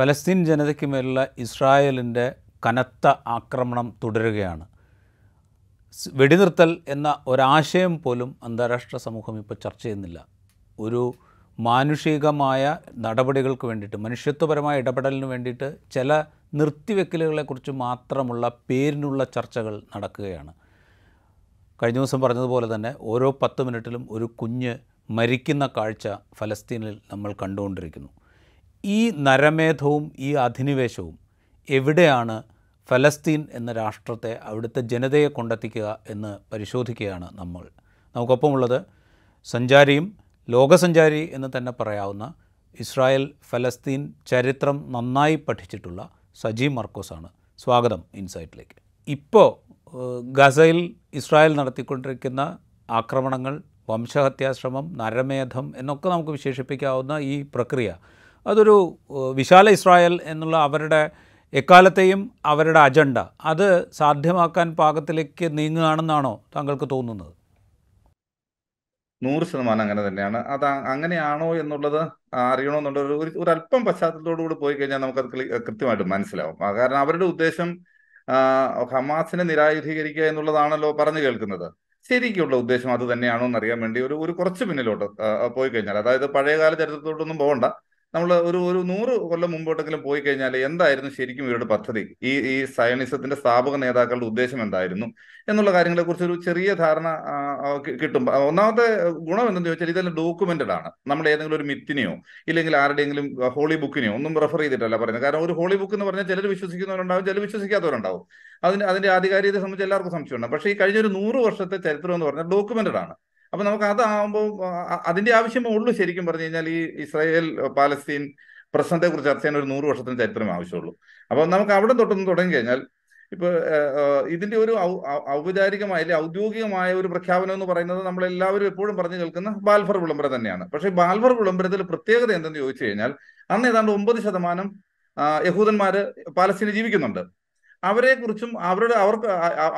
ഫലസ്തീൻ ജനതയ്ക്ക് മേലുള്ള ഇസ്രായേലിന്റെ കനത്ത ആക്രമണം തുടരുകയാണ്. വെടിനിർത്തൽ എന്ന ഒരാശയം പോലും അന്താരാഷ്ട്ര സമൂഹം ഇപ്പോൾ ചർച്ച ചെയ്യുന്നില്ല. ഒരു മാനുഷികമായ നടപടികൾക്ക് വേണ്ടിയിട്ട് മനുഷ്യത്വപരമായ ഇടപെടലിന് വേണ്ടിയിട്ട് ചില നിർത്തിവെക്കലുകളെക്കുറിച്ച് മാത്രമുള്ള പേരിനുള്ള ചർച്ചകൾ നടക്കുകയാണ്. കഴിഞ്ഞ ദിവസം പറഞ്ഞതുപോലെ തന്നെ ഓരോ പത്ത് മിനിറ്റിലും ഒരു കുഞ്ഞ് മരിക്കുന്ന കാഴ്ച ഫലസ്തീനിൽ നമ്മൾ കണ്ടുകൊണ്ടിരിക്കുന്നു. ഈ നരമേധവും ഈ അധിനിവേശവും എവിടെയാണ് ഫലസ്തീൻ എന്ന രാഷ്ട്രത്തെ അവിടുത്തെ ജനതയെ കൊണ്ടെത്തിക്കുക എന്ന് പരിശോധിക്കുകയാണ് നമ്മൾ. നമുക്കൊപ്പമുള്ളത് സഞ്ചാരിയും ലോകസഞ്ചാരി എന്ന് തന്നെ പറയാവുന്ന ഇസ്രായേൽ ഫലസ്തീൻ ചരിത്രം നന്നായി പഠിച്ചിട്ടുള്ള സജി മർക്കോസാണ് സ്വാഗതം ഇൻസൈറ്റിലേക്ക്. ഇപ്പോൾ ഗസയിൽ ഇസ്രായേൽ നടത്തിക്കൊണ്ടിരിക്കുന്ന ആക്രമണങ്ങൾ വംശഹത്യാശ്രമം നരമേധം എന്നൊക്കെ നമുക്ക് വിശേഷിപ്പിക്കാവുന്ന ഈ പ്രക്രിയ അതൊരു വിശാല ഇസ്രായേൽ എന്നുള്ള അവരുടെ എക്കാലത്തെയും അവരുടെ അജണ്ട. അത് സാധ്യമാക്കാൻ പാകത്തിലേക്ക് നീങ്ങുകയാണെന്നാണോ താങ്കൾക്ക് തോന്നുന്നത്? നൂറ് ശതമാനം അങ്ങനെ തന്നെയാണ്. അത് അങ്ങനെയാണോ എന്നുള്ളത് അറിയണമെന്നുള്ള ഒരു ഒരു- അല്പം പശ്ചാത്തലത്തോടു കൂടി പോയി കഴിഞ്ഞാൽ നമുക്കത് കൃത്യമായിട്ട് മനസ്സിലാവും. കാരണം അവരുടെ ഉദ്ദേശം ഹമാസിനെ നിരായുധീകരിക്കുക എന്നുള്ളതാണല്ലോ പറഞ്ഞു കേൾക്കുന്നത്. ശരിക്കുള്ള ഉദ്ദേശം അത് തന്നെയാണോ എന്നറിയാൻ വേണ്ടി ഒരു ഒരു കുറച്ച് പിന്നിലോട്ട് പോയി കഴിഞ്ഞാൽ. അതായത് പഴയകാല ചരിത്രത്തോട്ടൊന്നും പോകണ്ട. നമ്മൾ ഒരു ഒരു നൂറ് കൊല്ലം മുമ്പോട്ടെങ്കിലും പോയി കഴിഞ്ഞാൽ എന്തായിരുന്നു ശരിക്കും ഇവരുടെ പദ്ധതി? ഈ ഈ സയനിസത്തിന്റെ സ്ഥാപക നേതാക്കളുടെ ഉദ്ദേശം എന്തായിരുന്നു? എന്നുള്ള കാര്യങ്ങളെ കുറിച്ച് ഒരു ചെറിയ ധാരണ കിട്ടും. ഒന്നാമത്തെ ഗുണം എന്തെന്ന് ചോദിച്ചാൽ ഇതെല്ലാം ഡോക്യുമെന്റഡ് ആണ്. നമ്മൾ ഏതെങ്കിലും ഒരു മിത്തിനെയോ ഇല്ലെങ്കിൽ ആരുടെയെങ്കിലും ഹോളി ബുക്കിനെയോ ഒന്നും റെഫർ ചെയ്തിട്ടല്ല പറയുന്നത്. കാരണം ഒരു ഹോളി ബുക്ക് എന്ന് പറഞ്ഞാൽ ചിലർ വിശ്വസിക്കുന്നവരുണ്ടാവും ചിലർ വിശ്വസിക്കാത്തവരുണ്ടാവും. അതിന് അതിന്റെ ആധികാരികത സംബന്ധിച്ച് എല്ലാവർക്കും സംശയമുണ്ട്. പക്ഷേ ഈ കഴിഞ്ഞ ഒരു നൂറ് വർഷത്തെ ചരിത്രം എന്ന് പറഞ്ഞാൽ ഡോക്യുമെന്റഡ് ആണ്. അപ്പൊ നമുക്ക് അതാകുമ്പോൾ അതിന്റെ ആവശ്യമേ ഉള്ളൂ ശരിക്കും പറഞ്ഞു കഴിഞ്ഞാൽ ഈ ഇസ്രായേൽ പാലസ്തീൻ പ്രശ്നത്തെ കുറിച്ച് ചർച്ച ചെയ്യാൻ ഒരു നൂറ് വർഷത്തിന് ചരിത്രം ആവശ്യമുള്ളൂ. അപ്പൊ നമുക്ക് അവിടെ തൊട്ടൊന്ന് തുടങ്ങി കഴിഞ്ഞാൽ ഇപ്പൊ ഇതിന്റെ ഒരു ഔപചാരികമായ അല്ലെങ്കിൽ ഔദ്യോഗികമായ ഒരു പ്രഖ്യാപനം എന്ന് പറയുന്നത് നമ്മൾ എല്ലാവരും എപ്പോഴും പറഞ്ഞു കേൾക്കുന്ന ബാൽഫർ വിളംബരം തന്നെയാണ്. പക്ഷേ ബാൽഫർ വിളംബരത്തിൽ പ്രത്യേകത എന്തെന്ന് ചോദിച്ചു കഴിഞ്ഞാൽ അന്ന് ഏതാണ്ട് ഒമ്പത് ശതമാനം യഹൂദന്മാര് പാലസ്തീനിൽ ജീവിക്കുന്നുണ്ട്. അവരെ കുറിച്ചും അവരുടെ അവർക്ക്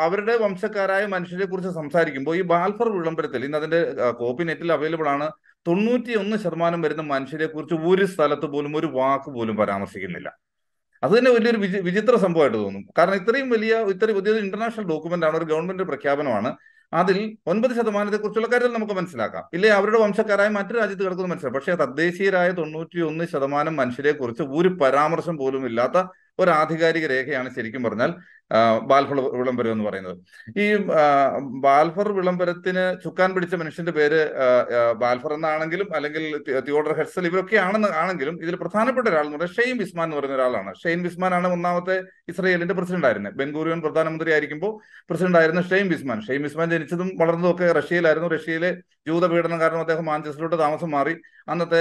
അവരുടെ വംശക്കാരായ മനുഷ്യരെ കുറിച്ച് സംസാരിക്കുമ്പോൾ ഈ ബാൽഫർ വിളംബരത്തിൽ ഇന്ന് അതിന്റെ കോപ്പി നെറ്റിൽ അവൈലബിൾ ആണ് തൊണ്ണൂറ്റി ഒന്ന് ശതമാനം വരുന്ന മനുഷ്യരെ കുറിച്ച് ഒരു സ്ഥലത്ത് പോലും ഒരു വാക്ക് പോലും പരാമർശിക്കുന്നില്ല. അത് തന്നെ വലിയൊരു വിചി വിചിത്ര സംഭവമായിട്ട് തോന്നും. കാരണം ഇത്രയും വലിയ ഇത്രയും വലിയൊരു ഇന്റർനാഷണൽ ഡോക്യുമെന്റ് ആണ് ഒരു ഗവൺമെന്റ് പ്രഖ്യാപനമാണ്. അതിൽ ഒൻപത് ശതമാനത്തെ കുറിച്ചുള്ള കാര്യം നമുക്ക് മനസ്സിലാക്കാം. ഇല്ലേ അവരുടെ വംശക്കാരായ മറ്റു രാജ്യത്ത് കിടക്കുന്ന മനസ്സിലാക്കാം പക്ഷേ തദ്ദേശീയരായ തൊണ്ണൂറ്റി ഒന്ന് ശതമാനം മനുഷ്യരെ കുറിച്ച് ഒരു പരാമർശം പോലും ഇല്ലാത്ത ഒരു ആധികാരിക രേഖയാണ് ശരിക്കും പറഞ്ഞാൽ ബാൽഫർ വിളംബരം എന്ന് പറയുന്നത്. ഈ ബാൽഫർ വിളംബരത്തിന് ചുക്കാൻ പിടിച്ച മനുഷ്യന്റെ പേര് ബാൽഫർ എന്നാണെങ്കിലും അല്ലെങ്കിൽ തിയോഡർ ഹെഡ്സൽ ഇവരൊക്കെ ആണെന്ന് ആണെങ്കിലും ഇതിൽ പ്രധാനപ്പെട്ട ഒരാൾ എന്ന് പറയുന്നത് ഷെയ്ൻ വിസ്മാൻ എന്ന് പറയുന്ന ഒരാളാണ്. ഷെയ്ൻ വിസ്മാൻ ആണ് ഒന്നാമത്തെ ഇസ്രയേലിന്റെ പ്രസിഡന്റ് ആയിരുന്നത്. ബെൻഗൂരിയൻ പ്രധാനമന്ത്രി ആയിരിക്കുമ്പോൾ പ്രസിഡന്റ് ആയിരുന്ന ഷെയ്ൻ വിസ്മാൻ ഷെയ്ൻ വിസ്മാൻ ജനിച്ചതും വളർന്നതും ഒക്കെ റഷ്യയിലായിരുന്നു. റഷ്യയിലെ ജൂത പീഡനം കാരണം അദ്ദേഹം മാഞ്ചസ്റ്ററിലോട്ട് താമസം മാറി. അന്നത്തെ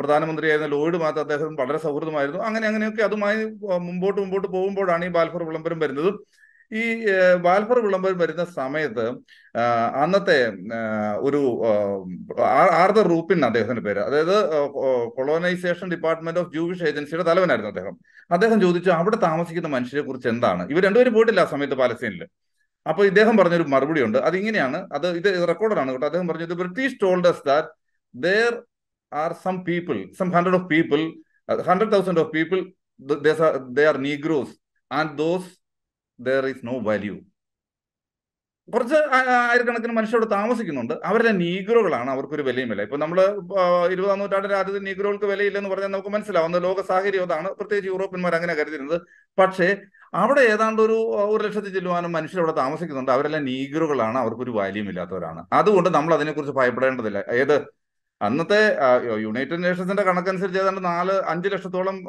പ്രധാനമന്ത്രിയായിരുന്ന ലോയിഡുമായിട്ട് അദ്ദേഹം വളരെ സൗഹൃദമായിരുന്നു. അങ്ങനെ അങ്ങനെയൊക്കെ അതുമായി മുമ്പോട്ട് മുമ്പോട്ട് പോകുമ്പോഴാണ് ഈ ബാൽഫർ വിളംബരം വരുന്നത് ഈ വാൽഫർ വിളംബരം വരുന്ന സമയത്ത് അന്നത്തെ ഒരു ആർദർ റൂപ്പിൻ അദ്ദേഹത്തിന്റെ പേര് അതായത് കൊളോണൈസേഷൻ ഡിപ്പാർട്ട്മെന്റ് ഓഫ് ജൂവിഷ് ഏജൻസിയുടെ തലവനായിരുന്നു അദ്ദേഹം. അദ്ദേഹം ചോദിച്ചു അവിടെ താമസിക്കുന്ന മനുഷ്യരെ കുറിച്ച് എന്താണ്? ഇവർ രണ്ടുപേരും പോയിട്ടില്ല ആ സമയത്ത് പാലസ്തീനിൽ അപ്പൊ ഇദ്ദേഹം പറഞ്ഞൊരു മറുപടി ഉണ്ട് അത് ഇങ്ങനെയാണ് അത് ഇത് റെക്കോർഡാണ് കേട്ടോ. അദ്ദേഹം പറഞ്ഞത് British told that there are some people some hundred of people hundred thousand of people they are negroes and they are is no value. കുറച്ച് ആയിരക്കണക്കിന് മനുഷ്യരോട് താമസിക്കുന്നുണ്ട്. അവരുടെ നീഗ്രോകളാണ് അവർക്കൊരു വിലയുമില്ല. ഇപ്പൊ നമ്മൾ ഇരുപതാം നൂറ്റാണ്ടിന്റെ ആദ്യത്തെ നീഗ്രോകൾക്ക് വിലയില്ലെന്ന് പറഞ്ഞാൽ നമുക്ക് മനസ്സിലാവുന്ന ലോക സാഹചര്യം അതാണ്. പ്രത്യേകിച്ച് യൂറോപ്യന്മാർ അങ്ങനെ കരുതിയിരുന്നത്. പക്ഷേ അവിടെ ഏതാണ്ട് ഒരു ഒരു ലക്ഷത്തി ചെല്ലുവാനും മനുഷ്യർ അവിടെ താമസിക്കുന്നുണ്ട്. അവരെല്ലാം നീഗ്രോകളാണ് അവർക്കൊരു വാല്യൂം ഇല്ലാത്തവരാണ് അതുകൊണ്ട് നമ്മൾ അതിനെക്കുറിച്ച് ഭയപ്പെടേണ്ടതില്ല. ഏത്? അന്നത്തെ യുണൈറ്റഡ് നേഷൻസിന്റെ കണക്കനുസരിച്ച് ഏതാണ്ട് നാല് അഞ്ച് ലക്ഷത്തോളം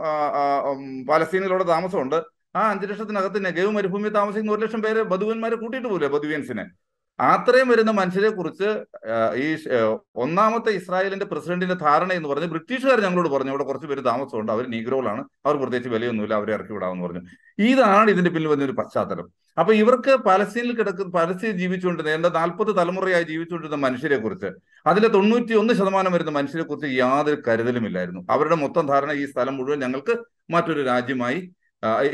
പാലസ്തീനിലൂടെ താമസമുണ്ട്. ആ അഞ്ചു ലക്ഷത്തിനകത്ത് നെഗവ് മരുഭൂമി താമസിക്കുന്ന ഒരു ലക്ഷം പേര് ബധുവന്മാരെ കൂട്ടിയിട്ട് പോലെ ബധുവിയൻസിനെ അത്രയും വരുന്ന മനുഷ്യരെ കുറിച്ച് ഈ ഒന്നാമത്തെ ഇസ്രായേലിന്റെ പ്രസിഡന്റിന്റെ ധാരണ എന്ന് പറഞ്ഞ് ബ്രിട്ടീഷുകാർ ഞങ്ങളോട് പറഞ്ഞു ഇവിടെ കുറച്ച് പേര് താമസമുണ്ട് അവർ നീഗ്രോകളാണ് അവർ പ്രത്യേകിച്ച് വിലയൊന്നുമില്ല അവരെ ഇറക്കി വിടാമെന്ന് പറഞ്ഞു. ഇതാണ് ഇതിന്റെ പിന്നിൽ വന്നൊരു പശ്ചാത്തലം. അപ്പൊ ഇവർക്ക് പലസ്തീനിൽ കിടക്കുന്ന പലസ്തീൻ ജീവിച്ചുകൊണ്ടിരുന്ന എന്താ നാൽപ്പത് തലമുറയായി ജീവിച്ചുകൊണ്ടിരുന്ന മനുഷ്യരെ കുറിച്ച് അതിലെ തൊണ്ണൂറ്റി ഒന്ന് ശതമാനം വരുന്ന മനുഷ്യരെ കുറിച്ച് യാതൊരു കരുതലുമില്ലായിരുന്നു. അവരുടെ മൊത്തം ധാരണ ഈ സ്ഥലം മുഴുവൻ ഞങ്ങൾക്ക് മറ്റൊരു രാജ്യമായി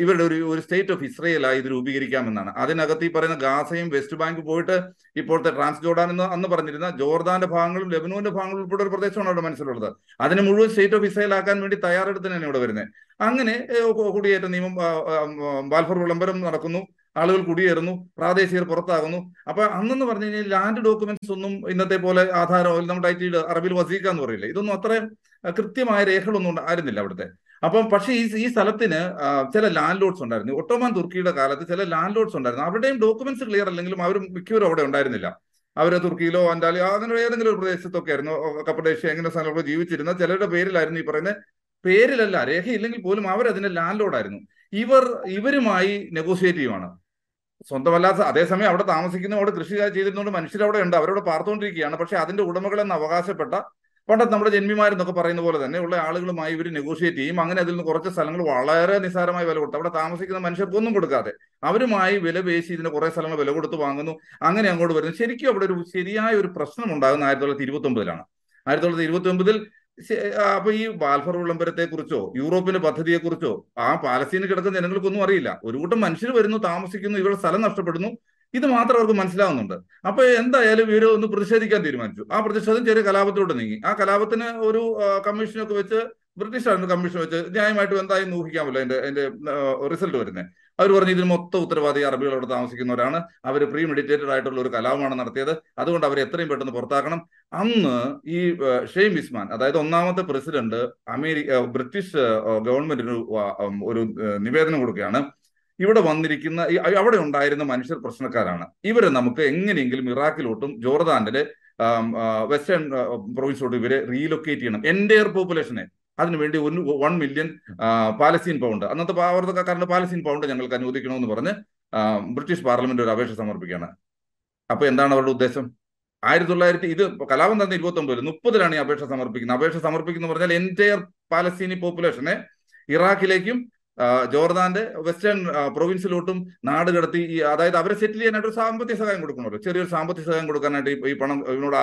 ഇവരുടെ ഒരു ഒരു സ്റ്റേറ്റ് ഓഫ് ഇസ്രയേലായി ഇത് രൂപീകരിക്കാമെന്നാണ്. അതിനകത്ത് ഈ പറയുന്ന ഗാസയും വെസ്റ്റ് ബാങ്ക് പോയിട്ട് ഇപ്പോഴത്തെ ട്രാൻസ് ജോർഡാൻ എന്ന് അന്ന് പറഞ്ഞിരുന്ന ജോർദാന്റെ ഭാഗങ്ങളും ലെബനോന്റെ ഭാഗങ്ങളും ഉൾപ്പെടെ ഒരു പ്രദേശമാണ് അവിടെ മനസ്സിലുള്ളത്. അതിന് മുഴുവൻ സ്റ്റേറ്റ് ഓഫ് ഇസ്രയേൽ ആക്കാൻ വേണ്ടി തയ്യാറെടുത്ത് തന്നെ ഇവിടെ വരുന്നത്. അങ്ങനെ കുടിയേറ്റ നിയമം ബാൽഫർ വിളംബരം നടക്കുന്നു. ആളുകൾ കുടിയേറുന്നു. പ്രാദേശികർ പുറത്താകുന്നു. അപ്പൊ അന്നെന്ന് പറഞ്ഞു കഴിഞ്ഞാൽ ലാൻഡ് ഡോക്യുമെന്റ്സ് ഒന്നും ഇന്നത്തെ പോലെ ആധാരം നമ്മുടെ ഐ ടി അറബിൽ വസീക്ക എന്ന് പറയില്ലേ? ഇതൊന്നും അത്ര കൃത്യമായ രേഖകളൊന്നും ആയിരുന്നില്ല അവിടുത്തെ. അപ്പം പക്ഷേ ഈ ഈ സ്ഥലത്തിന് ചില ലാൻഡ് ലോഡ്സ് ഉണ്ടായിരുന്നു. ഒട്ടോമാൻ തുർക്കിയുടെ കാലത്ത് ചില ലാൻഡ് ലോഡ്സ് ഉണ്ടായിരുന്നു. അവരുടെയും ഡോക്യുമെന്റ്സ് ക്ലിയർ അല്ലെങ്കിലും അവരും മിക്കവരും അവിടെ ഉണ്ടായിരുന്നില്ല. അവർ തുർക്കിയിലോ അന്റാലിയോ അങ്ങനെ ഏതെങ്കിലും ഒരു പ്രദേശത്തൊക്കെ ആയിരുന്നു കപ്പഡേഷ്യ എങ്ങനെ സ്ഥലങ്ങളൊക്കെ ജീവിച്ചിരുന്ന ചിലരുടെ പേരിലായിരുന്നു ഈ പറയുന്ന പേരിലല്ല രേഖയില്ലെങ്കിൽ പോലും അവർ അതിന്റെ ലാൻഡ് ലോഡായിരുന്നു ഇവർ ഇവരുമായി നെഗോസിയേറ്റ് ചെയ്യുവാണ്. സ്വന്തമല്ലാത്ത അതേസമയം അവിടെ താമസിക്കുന്ന അവിടെ കൃഷി ചെയ്തിരുന്നുകൊണ്ട് മനുഷ്യർ അവിടെ ഉണ്ട്. അവരവിടെ പാർത്തുകൊണ്ടിരിക്കുകയാണ്. പക്ഷെ അതിന്റെ ഉടമകളെന്ന് അവകാശപ്പെട്ട പണ്ടത്തെ നമ്മുടെ ജന്മിമാരെന്നൊക്കെ പറയുന്ന പോലെ തന്നെ ഉള്ള ആളുകളുമായി ഇവർ നെഗോഷിയേറ്റ് ചെയ്യും. അങ്ങനെ അതിൽ നിന്ന് കുറച്ച് സ്ഥലങ്ങൾ വളരെ നിസ്സാരമായ വില കൊടുത്തു അവിടെ താമസിക്കുന്ന മനുഷ്യർക്കൊന്നും കൊടുക്കാതെ അവരുമായി വില പേശി ഇതിന് കുറെ സ്ഥലങ്ങൾ വില കൊടുത്ത് വാങ്ങുന്നു. അങ്ങനെ അങ്ങോട്ട് വരുന്നു. ശരിക്കും അവിടെ ഒരു ശരിയായ ഒരു പ്രശ്നം ഉണ്ടാകുന്ന ആയിരത്തി തൊള്ളായിരത്തി ഇരുപത്തി ഒമ്പതിലാണ് ആയിരത്തി തൊള്ളായിരത്തി ഇരുപത്തി ഒമ്പതിൽ അപ്പൊ ഈ ബാൽഫർ വിളംബരത്തെ കുറിച്ചോ യൂറോപ്പിന്റെ പദ്ധതിയെ കുറിച്ചോ ആ പാലസ്തീനിൽ കിടക്കുന്ന ജനങ്ങൾക്കൊന്നും അറിയില്ല. ഒരു കൂട്ടം മനുഷ്യർ വരുന്നു താമസിക്കുന്നു ഇവരുടെ സ്ഥലം നഷ്ടപ്പെടുന്നു. ഇത് മാത്രം അവർക്ക് മനസ്സിലാവുന്നുണ്ട്. അപ്പൊ എന്തായാലും ഇവർ ഒന്ന് പ്രതിഷേധിക്കാൻ തീരുമാനിച്ചു. ആ പ്രതിഷേധം ചെറിയ കലാപത്തിലോട്ട് നീങ്ങി. ആ കലാപത്തിന് ഒരു കമ്മീഷനൊക്കെ വെച്ച് ബ്രിട്ടീഷായിരുന്നു കമ്മീഷൻ വെച്ച് ന്യായമായിട്ടും എന്തായാലും ഊഹിക്കാമല്ലോ അതിന്റെ അതിന്റെ റിസൾട്ട് വരുന്നത് അവർ പറഞ്ഞു ഇതിന് മൊത്തം ഉത്തരവാദി അറബികൾ അവിടെ താമസിക്കുന്നവരാണ്. അവർ പ്രീ മെഡിറ്റേറ്റഡ് ആയിട്ടുള്ള ഒരു കലാപമാണ് നടത്തിയത്. അതുകൊണ്ട് അവരെ എത്രയും പെട്ടെന്ന് പുറത്താക്കണം. അന്ന് ഈ ഷെയ്ം ഇസ്മാൻ അതായത് ഒന്നാമത്തെ പ്രസിഡന്റ് അമേരിക്ക ബ്രിട്ടീഷ് ഗവൺമെന്റിന് ഒരു നിവേദനം കൊടുക്കുകയാണ്. ഇവിടെ വന്നിരിക്കുന്ന അവിടെ ഉണ്ടായിരുന്ന മനുഷ്യർ പ്രശ്നക്കാരാണ്. ഇവരെ നമുക്ക് എങ്ങനെയെങ്കിലും ഇറാഖിലോട്ടും ജോർദാനിലെ വെസ്റ്റേൺ പ്രൊവിൻസിലോട്ടും ഇവരെ റീലൊക്കേറ്റ് ചെയ്യണം. എന്റെയർ പോപ്പുലേഷനെ അതിനുവേണ്ടി ഒരു വൺ മില്യൺ പാലസ്തീൻ പൗണ്ട് അന്നത്തെ പാവർത്തക്കാരുടെ പാലസ്തീൻ പൗണ്ട് ഞങ്ങൾക്ക് അനുവദിക്കണമെന്ന് പറഞ്ഞ് ബ്രിട്ടീഷ് പാർലമെന്റ് ഒരു അപേക്ഷ സമർപ്പിക്കുകയാണ്. അപ്പൊ എന്താണ് അവരുടെ ഉദ്ദേശം? ആയിരത്തി തൊള്ളായിരത്തി ഇത് കലാപം തന്നെ ഇരുപത്തി ഒമ്പതിൽ മുപ്പതിലാണ് ഈ അപേക്ഷ സമർപ്പിക്കുന്നത്. അപേക്ഷ സമർപ്പിക്കുന്ന പറഞ്ഞാൽ എന്റയർ പാലസ്തീനി പോപ്പുലേഷനെ ഇറാഖിലേക്കും ജോർദാന്റെ വെസ്റ്റേൺ പ്രൊവിൻസിലോട്ടും നാട് കടത്തി ഈ അതായത് അവരെ സെറ്റിൽ ചെയ്യാനായിട്ട് ഒരു സാമ്പത്തിക സഹായം കൊടുക്കണമല്ലോ ചെറിയൊരു സാമ്പത്തിക സഹായം കൊടുക്കാനായിട്ട് ഈ- പണം ഇവനോട്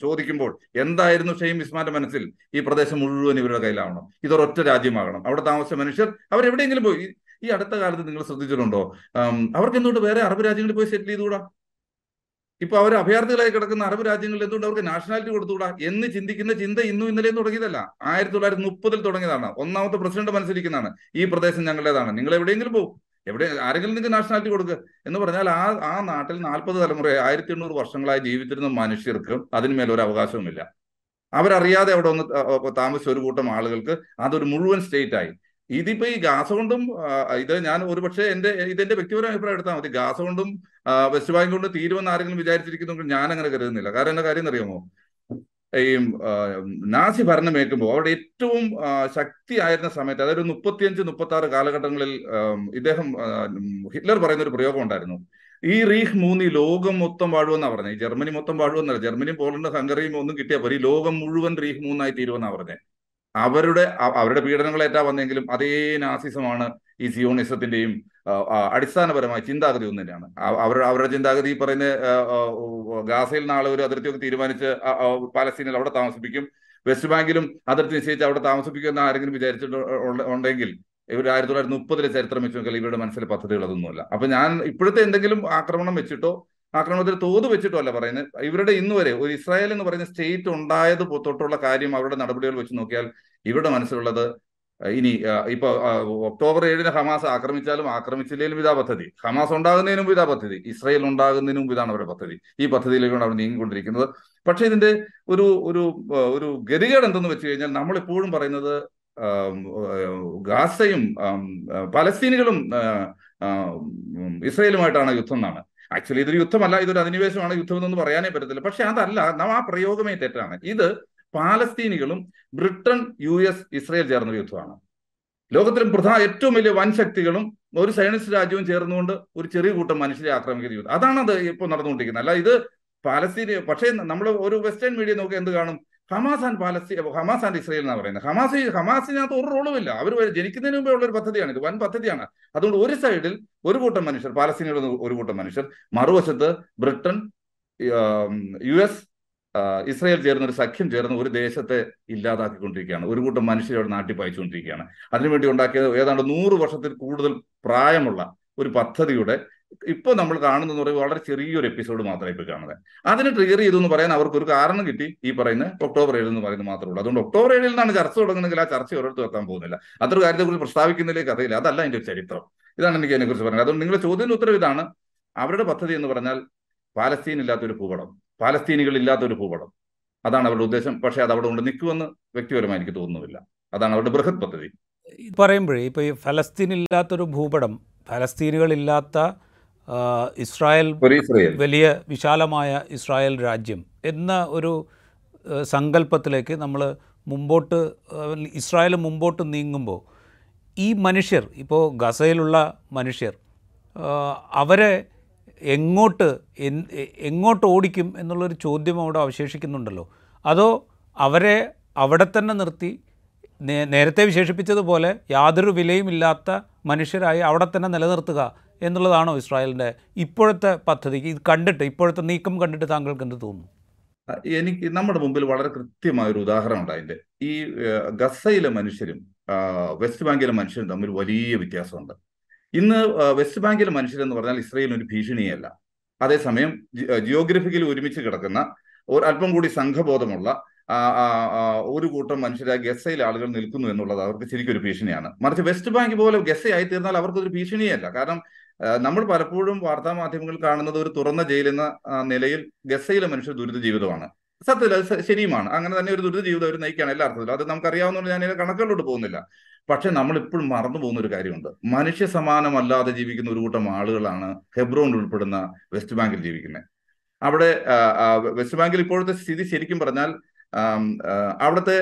ചോദിക്കുമ്പോൾ എന്തായിരുന്നു ഷെയ്ം ഇസ്മാന്റെ മനസ്സിൽ? ഈ പ്രദേശം മുഴുവൻ ഇവരുടെ കയ്യിലാവണം. ഇതൊരൊറ്റ രാജ്യമാകണം. അവിടെ താമസിച്ച മനുഷ്യർ അവരെവിടെയെങ്കിലും പോയി. ഈ അടുത്ത കാലത്ത് നിങ്ങൾ ശ്രദ്ധിച്ചിട്ടുണ്ടോ? അവർക്ക് എന്തുകൊണ്ട് വേറെ അറബ് രാജ്യങ്ങളിൽ പോയി സെറ്റിൽ ചെയ്തുകൂടാ? ഇപ്പൊ അവർ അഭയാർത്ഥികളായി കിടക്കുന്ന അറബ് രാജ്യങ്ങളിൽ എന്തുകൊണ്ട് അവർക്ക് നാഷണാലിറ്റി കൊടുത്തുകൂടാ? എന്ന് ചിന്തിക്കുന്ന ചിന്ത ഇന്നും ഇന്നലെയും തുടങ്ങിയതല്ല. ആയിരത്തി തൊള്ളായിരത്തി മുപ്പതിൽ തുടങ്ങിയതാണ്. ഒന്നാമത്തെ പ്രസിഡന്റ് മത്സരിക്കുന്നതാണ്. ഈ പ്രദേശം ഞങ്ങളുടേതാണ്. നിങ്ങൾ എവിടെയെങ്കിലും പോകും എവിടെ ആരെങ്കിലും നിങ്ങൾക്ക് നാഷണാലിറ്റി കൊടുക്കുക എന്ന് പറഞ്ഞാൽ ആ ആ നാട്ടിൽ നാൽപ്പത് തലമുറ ആയിരത്തി എണ്ണൂറ് വർഷങ്ങളായി ജീവിച്ചിരുന്ന മനുഷ്യർക്ക് അതിന്മേൽ ഒരു അവകാശവുമില്ല. അവരറിയാതെ അവിടെ ഒന്ന് താമസിച്ച ഒരു കൂട്ടം ആളുകൾക്ക് അതൊരു മുഴുവൻ സ്റ്റേറ്റ് ആയി. ഇതിപ്പോ ഈ ഗാസ കൊണ്ടും ഇത് ഞാൻ ഒരുപക്ഷെ എന്റെ ഇതെന്റെ വ്യക്തിപരമായ അഭിപ്രായം എടുത്താൽ മതി. ഗാസ കൊണ്ടും വെസ്റ്റ് ബാങ്ക് കൊണ്ട് തീരുമെന്ന് ആരെങ്കിലും വിചാരിച്ചിരിക്കുന്നെങ്കിൽ ഞാൻ അങ്ങനെ കരുതുന്നില്ല. കാരണം എന്റെ കാര്യം അറിയാമോ ഈ നാസി ഭരണം ഏൽക്കുമ്പോൾ അവിടെ ഏറ്റവും ശക്തിയായിരുന്ന സമയത്ത് അതായത് മുപ്പത്തിയഞ്ച് മുപ്പത്തി ആറ് കാലഘട്ടങ്ങളിൽ ഇദ്ദേഹം ഹിറ്റ്ലർ പറയുന്ന ഒരു പ്രയോഗം ഉണ്ടായിരുന്നു. ഈ റീഹ് മൂന്ന് ലോകം മൊത്തം വാഴുമെന്നാ പറഞ്ഞത്. ജർമ്മനി മൊത്തം വാഴുമെന്നല്ല. ജർമ്മനിയും പോളണ്ടും ഹംഗറിയും ഒന്നും കിട്ടിയാൽ പോലും ലോകം മുഴുവൻ റീഹ് മൂന്നായി തീരുമെന്നാ പറഞ്ഞത്. അവരുടെ അവരുടെ പീഡനങ്ങളേറ്റാ വന്നെങ്കിലും അതേ നാസിസമാണ് ഈ സിയോണിസത്തിന്റെയും അടിസ്ഥാനപരമായ ചിന്താഗതി ഒന്നും തന്നെയാണ് അവ- അവരുടെ ചിന്താഗതി ഈ പറയുന്ന ഗാസയിൽ നാളെ ഒരു അതിർത്തിയൊക്കെ തീരുമാനിച്ച് പാലസ്തീനിൽ അവിടെ താമസിപ്പിക്കും. വെസ്റ്റ് ബാങ്കിലും അതിർത്തി നിശ്ചയിച്ച് അവിടെ താമസിപ്പിക്കുമെന്ന് ആരെങ്കിലും വിചാരിച്ചിട്ട് ഉണ്ടെങ്കിൽ ഇവർ ആയിരത്തി തൊള്ളായിരത്തി മുപ്പതിലെ ചരിത്രം വെച്ച് നോക്കിയാൽ ഇവരുടെ മനസ്സിലെ പദ്ധതികൾ അതൊന്നുമല്ല അപ്പൊ ഞാൻ ഇപ്പോഴത്തെ എന്തെങ്കിലും ആക്രമണം വെച്ചിട്ടോ ആക്രമണത്തിൽ തോത് വെച്ചിട്ടോ അല്ല പറയുന്നത്. ഇവരുടെ ഇന്ന് വരെ ഒരു ഇസ്രായേൽ എന്ന് പറയുന്ന സ്റ്റേറ്റ് ഉണ്ടായത് തൊട്ടുള്ള കാര്യം അവരുടെ നടപടികൾ വെച്ച് നോക്കിയാൽ ഇവരുടെ മനസ്സിലുള്ളത് ഇനി ഇപ്പൊ ഒക്ടോബർ ഏഴിന് ഹമാസ് ആക്രമിച്ചാലും ആക്രമിച്ചില്ലെങ്കിലും ഇതാ പദ്ധതി. ഹമാസ് ഉണ്ടാകുന്നതിന് ഇതാ പദ്ധതി. ഇസ്രായേൽ ഉണ്ടാകുന്നതിന് മുമ്പ് ഇതാണ് അവരുടെ പദ്ധതി. ഈ പദ്ധതിയിലേക്കാണ് അവർ നീങ്ങിക്കൊണ്ടിരിക്കുന്നത്. പക്ഷെ ഇതിന്റെ ഒരു ഒരു ഒരു ഗതികേട് എന്തെന്ന് വെച്ച് കഴിഞ്ഞാൽ നമ്മൾ ഇപ്പോഴും പറയുന്നത് ഗാസയും പലസ്തീനികളും ഇസ്രായേലുമായിട്ടാണ് യുദ്ധം എന്നാണ്. ആക്ച്വലി ഇതൊരു യുദ്ധമല്ല ഇതൊരു അധിനിവേശമാണ് യുദ്ധം എന്നൊന്നും പറയാനേ പറ്റത്തില്ല. പക്ഷെ അതല്ല നാം ആ പ്രയോഗമേ തെറ്റാണ്. ഇത് പാലസ്തീനികളും ബ്രിട്ടൻ യു എസ് ഇസ്രയേൽ ചേർന്ന യുദ്ധമാണ്. ലോകത്തിലും പ്രധാന ഏറ്റവും വലിയ വൻ ശക്തികളും ഒരു സയനിസ്റ്റ് രാജ്യവും ചേർന്നുകൊണ്ട് ഒരു ചെറിയ കൂട്ടം മനുഷ്യരെ ആക്രമിക്കുന്ന യുദ്ധം. അതാണ് അത് ഇപ്പോൾ നടന്നുകൊണ്ടിരിക്കുന്നത്. അല്ല ഇത് പാലസ്തീൻ പക്ഷേ നമ്മൾ ഒരു വെസ്റ്റേൺ മീഡിയ നോക്കി എന്ത് കാണും? Hamas and Palestine Hamas and Israel എന്നാണ് പറയുന്നത്. ഹമാസ് ഹമാസിനകത്ത് ഒരു റോളുമില്ല അവർ ജനിക്കുന്നതിന് മുമ്പേ ഉള്ള ഒരു പദ്ധതിയാണ് ഇത്. വൻ പദ്ധതിയാണ്. അതുകൊണ്ട് ഒരു സൈഡിൽ ഒരു കൂട്ടം മനുഷ്യർ പാലസ്തീനയുടെ ഒരു കൂട്ടം മനുഷ്യർ മറുവശത്ത് ബ്രിട്ടൻ യു എസ് ഇസ്രയേൽ ചേർന്ന ഒരു സഖ്യം ചേർന്ന് ഒരു ദേശത്തെ ഇല്ലാതാക്കിക്കൊണ്ടിരിക്കുകയാണ്. ഒരു കൂട്ടം മനുഷ്യരെ നാട്ടി പായിച്ചുകൊണ്ടിരിക്കുകയാണ്. അതിനുവേണ്ടി ഉണ്ടാക്കിയത് ഏതാണ്ട് നൂറ് വർഷത്തിൽ കൂടുതൽ പ്രായമുള്ള ഒരു പദ്ധതിയുടെ ഇപ്പോൾ നമ്മൾ കാണുന്നതെന്ന് പറയുമ്പോൾ വളരെ ചെറിയൊരു എപ്പിസോഡ് മാത്രമേ ഇപ്പോൾ കാണുന്നത്. അതിന് ട്രിഗർ ചെയ്തു എന്ന് പറയാൻ അവർക്ക് ഒരു കാരണം കിട്ടി. ഈ പറയുന്ന ഒക്ടോബർ ഏഴ് എന്ന് പറയുന്നത് മാത്രമേ ഉള്ളൂ. അതുകൊണ്ട് ഒക്ടോബർ ഏഴിൽ നിന്നാണ് ചർച്ച തുടങ്ങുന്നെങ്കിൽ ആ ചർച്ച ഒരിടത്തും എത്താൻ പോകുന്നില്ല. അത്ര കാര്യത്തെ കുറിച്ച് പ്രസ്താവിക്കുന്നതിലേക്ക് കഥയില്ല. അതല്ല അതിന്റെ ഒരു ചരിത്രം. ഇതാണ് എനിക്ക് അതിനെക്കുറിച്ച് പറയുന്നത് അതുകൊണ്ട് നിങ്ങളുടെ ചോദ്യത്തിന് ഉത്തരവ് ഇതാണ്. അവരുടെ പദ്ധതി എന്ന് പറഞ്ഞാൽ പാലസ്തീൻ ഇല്ലാത്തൊരു ഭൂപടം. പാലസ്തീനികൾ ഇല്ലാത്തൊരു ഭൂപടം. അതാണ് അവരുടെ ഉദ്ദേശം. പക്ഷേ അത് അവിടെ കൊണ്ട് നിൽക്കുമെന്ന് വ്യക്തിപരമായി എനിക്ക് തോന്നുന്നില്ല. അതാണ് അവരുടെ ബൃഹത് പദ്ധതി. പറയുമ്പോഴേ ഇപ്പോൾ ഈ ഫലസ്തീനില്ലാത്തൊരു ഭൂപടം ഫലസ്തീനുകളില്ലാത്ത ഇസ്രായേൽ വലിയ വിശാലമായ ഇസ്രായേൽ രാജ്യം എന്ന ഒരു സങ്കല്പത്തിലേക്ക് നമ്മൾ മുമ്പോട്ട് ഇസ്രായേൽ മുമ്പോട്ട് നീങ്ങുമ്പോൾ ഈ മനുഷ്യർ ഇപ്പോൾ ഗസയിലുള്ള മനുഷ്യർ അവരെ എങ്ങോട്ട് എങ്ങോട്ട് ഓടിക്കും എന്നുള്ളൊരു ചോദ്യം അവിടെ അവശേഷിക്കുന്നുണ്ടല്ലോ. അതോ അവരെ അവിടെ തന്നെ നിർത്തി നേരത്തെ വിശേഷിപ്പിച്ചതുപോലെ യാതൊരു വിലയുമില്ലാത്ത മനുഷ്യരായി അവിടെ തന്നെ നിലനിർത്തുക എന്നുള്ളതാണോ ഇസ്രായേലിന്റെ ഇപ്പോഴത്തെ പദ്ധതി ഇത് കണ്ടിട്ട് ഇപ്പോഴത്തെ നീക്കം കണ്ടിട്ട് താങ്കൾക്ക് എന്ത് തോന്നുന്നു? എനിക്ക് നമ്മുടെ മുമ്പിൽ വളരെ കൃത്യമായ ഒരു ഉദാഹരണം ഉണ്ട് അതിന്റെ. ഈ ഗസയിലെ മനുഷ്യരും വെസ്റ്റ് ബാങ്കിലെ മനുഷ്യരും തമ്മിൽ വലിയ വ്യത്യാസമുണ്ട്. ഇന്ന് വെസ്റ്റ് ബാങ്കിലെ മനുഷ്യരെന്ന് പറഞ്ഞാൽ ഇസ്രയേലിന് ഒരു ഭീഷണിയല്ല. അതേസമയം ജിയോഗ്രഫിക്കലി ഒരുമിച്ച് കിടക്കുന്ന ഒരു അല്പം കൂടി സംഘബോധമുള്ള ഒരു കൂട്ടം മനുഷ്യരായ ഗസയിൽ ആളുകൾ നിൽക്കുന്നു എന്നുള്ളത് അവർക്ക് ശരിക്കും ഒരു ഭീഷണിയാണ്. മറിച്ച് വെസ്റ്റ് ബാങ്ക് പോലെ ഗസയായി തീർന്നാൽ അവർക്കൊരു ഭീഷണിയല്ല. കാരണം നമ്മൾ പലപ്പോഴും വാർത്താ മാധ്യമങ്ങൾ കാണുന്നത് ഒരു തുറന്ന ജയിലെന്ന നിലയിൽ ഗസയിലെ മനുഷ്യർ ദുരിത ജീവിതമാണ്. സത്യത്തിൽ അത് ശരിയുമാണ്. അങ്ങനെ തന്നെ ഒരു ദുരിത ജീവിതം അവർ നയിക്കുകയാണ് എല്ലാ അർത്ഥത്തിലും. അത് നമുക്കറിയാവുന്നതുകൊണ്ട് ഞാൻ കണക്കുകളിലോട്ട് പോകുന്നില്ല. പക്ഷെ നമ്മൾ ഇപ്പോഴും മറന്നു പോകുന്ന ഒരു കാര്യമുണ്ട്. മനുഷ്യ സമാനമല്ലാതെ ജീവിക്കുന്ന ഒരു കൂട്ടം ആളുകളാണ് ഹെബ്രോൺ ഉൾപ്പെടുന്ന വെസ്റ്റ് ബാങ്കിൽ ജീവിക്കുന്നത്. അവിടെ വെസ്റ്റ് ബാങ്കിൽ ഇപ്പോഴത്തെ സ്ഥിതി ശരിക്കും പറഞ്ഞാൽ അവിടുത്തെ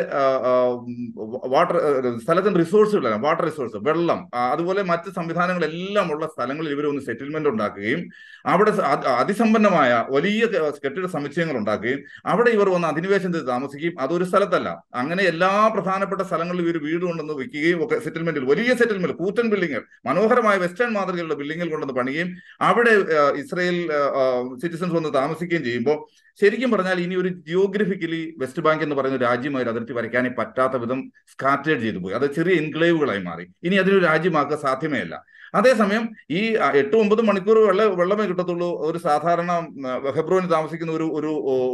വാട്ടർ സ്ഥലത്തിന് റിസോഴ്സുകൾ വാട്ടർ റിസോഴ്സ് വെള്ളം അതുപോലെ മറ്റ് സംവിധാനങ്ങളെല്ലാം ഉള്ള സ്ഥലങ്ങളിൽ ഇവർ ഒന്ന് സെറ്റിൽമെന്റ് ഉണ്ടാക്കുകയും അവിടെ അതിസമ്പന്നമായ വലിയ കെട്ടിട സമുച്ചയങ്ങൾ ഉണ്ടാക്കുകയും അവിടെ ഇവർ വന്ന് ചെയ്ത് താമസിക്കുകയും അതൊരു സ്ഥലത്തല്ല. അങ്ങനെ എല്ലാ പ്രധാനപ്പെട്ട സ്ഥലങ്ങളിൽ ഇവർ വീട് കൊണ്ടുവന്ന് വയ്ക്കുകയും ഒക്കെ സെറ്റിൽമെന്റിൽ വലിയ സെറ്റിൽമെന്റ് കൂറ്റൻ ബിൽഡിങ്ങുകൾ മനോഹരമായ വെസ്റ്റേൺ മാതൃകയിലുള്ള ബിൽഡിങ്ങുകൾ കൊണ്ടുവന്ന് പണിയുകയും അവിടെ ഇസ്രയേൽ സിറ്റിസൺസ് വന്ന് താമസിക്കുകയും ചെയ്യുമ്പോൾ ശരിക്കും പറഞ്ഞാൽ ഇനി ഒരു ജിയോഗ്രഫിക്കലി വെസ്റ്റ് ബാങ്ക് എന്ന് പറയുന്ന രാജ്യം ഒരു അതിർത്തി വരയ്ക്കാനേ പറ്റാത്ത വിധം സ്കാറ്റേഡ് ചെയ്തു പോയി. അത് ചെറിയ എൻക്ലേവുകളായി മാറി. ഇനി അതിനൊരു രാജ്യമാക്കുക സാധ്യമേ അല്ല അതേസമയം ഈ എട്ട് ഒമ്പത് മണിക്കൂർ വെള്ള വെള്ളമേ കിട്ടത്തുള്ളൂ ഒരു സാധാരണ ഫെബ്രുവരി താമസിക്കുന്ന ഒരു ഒരു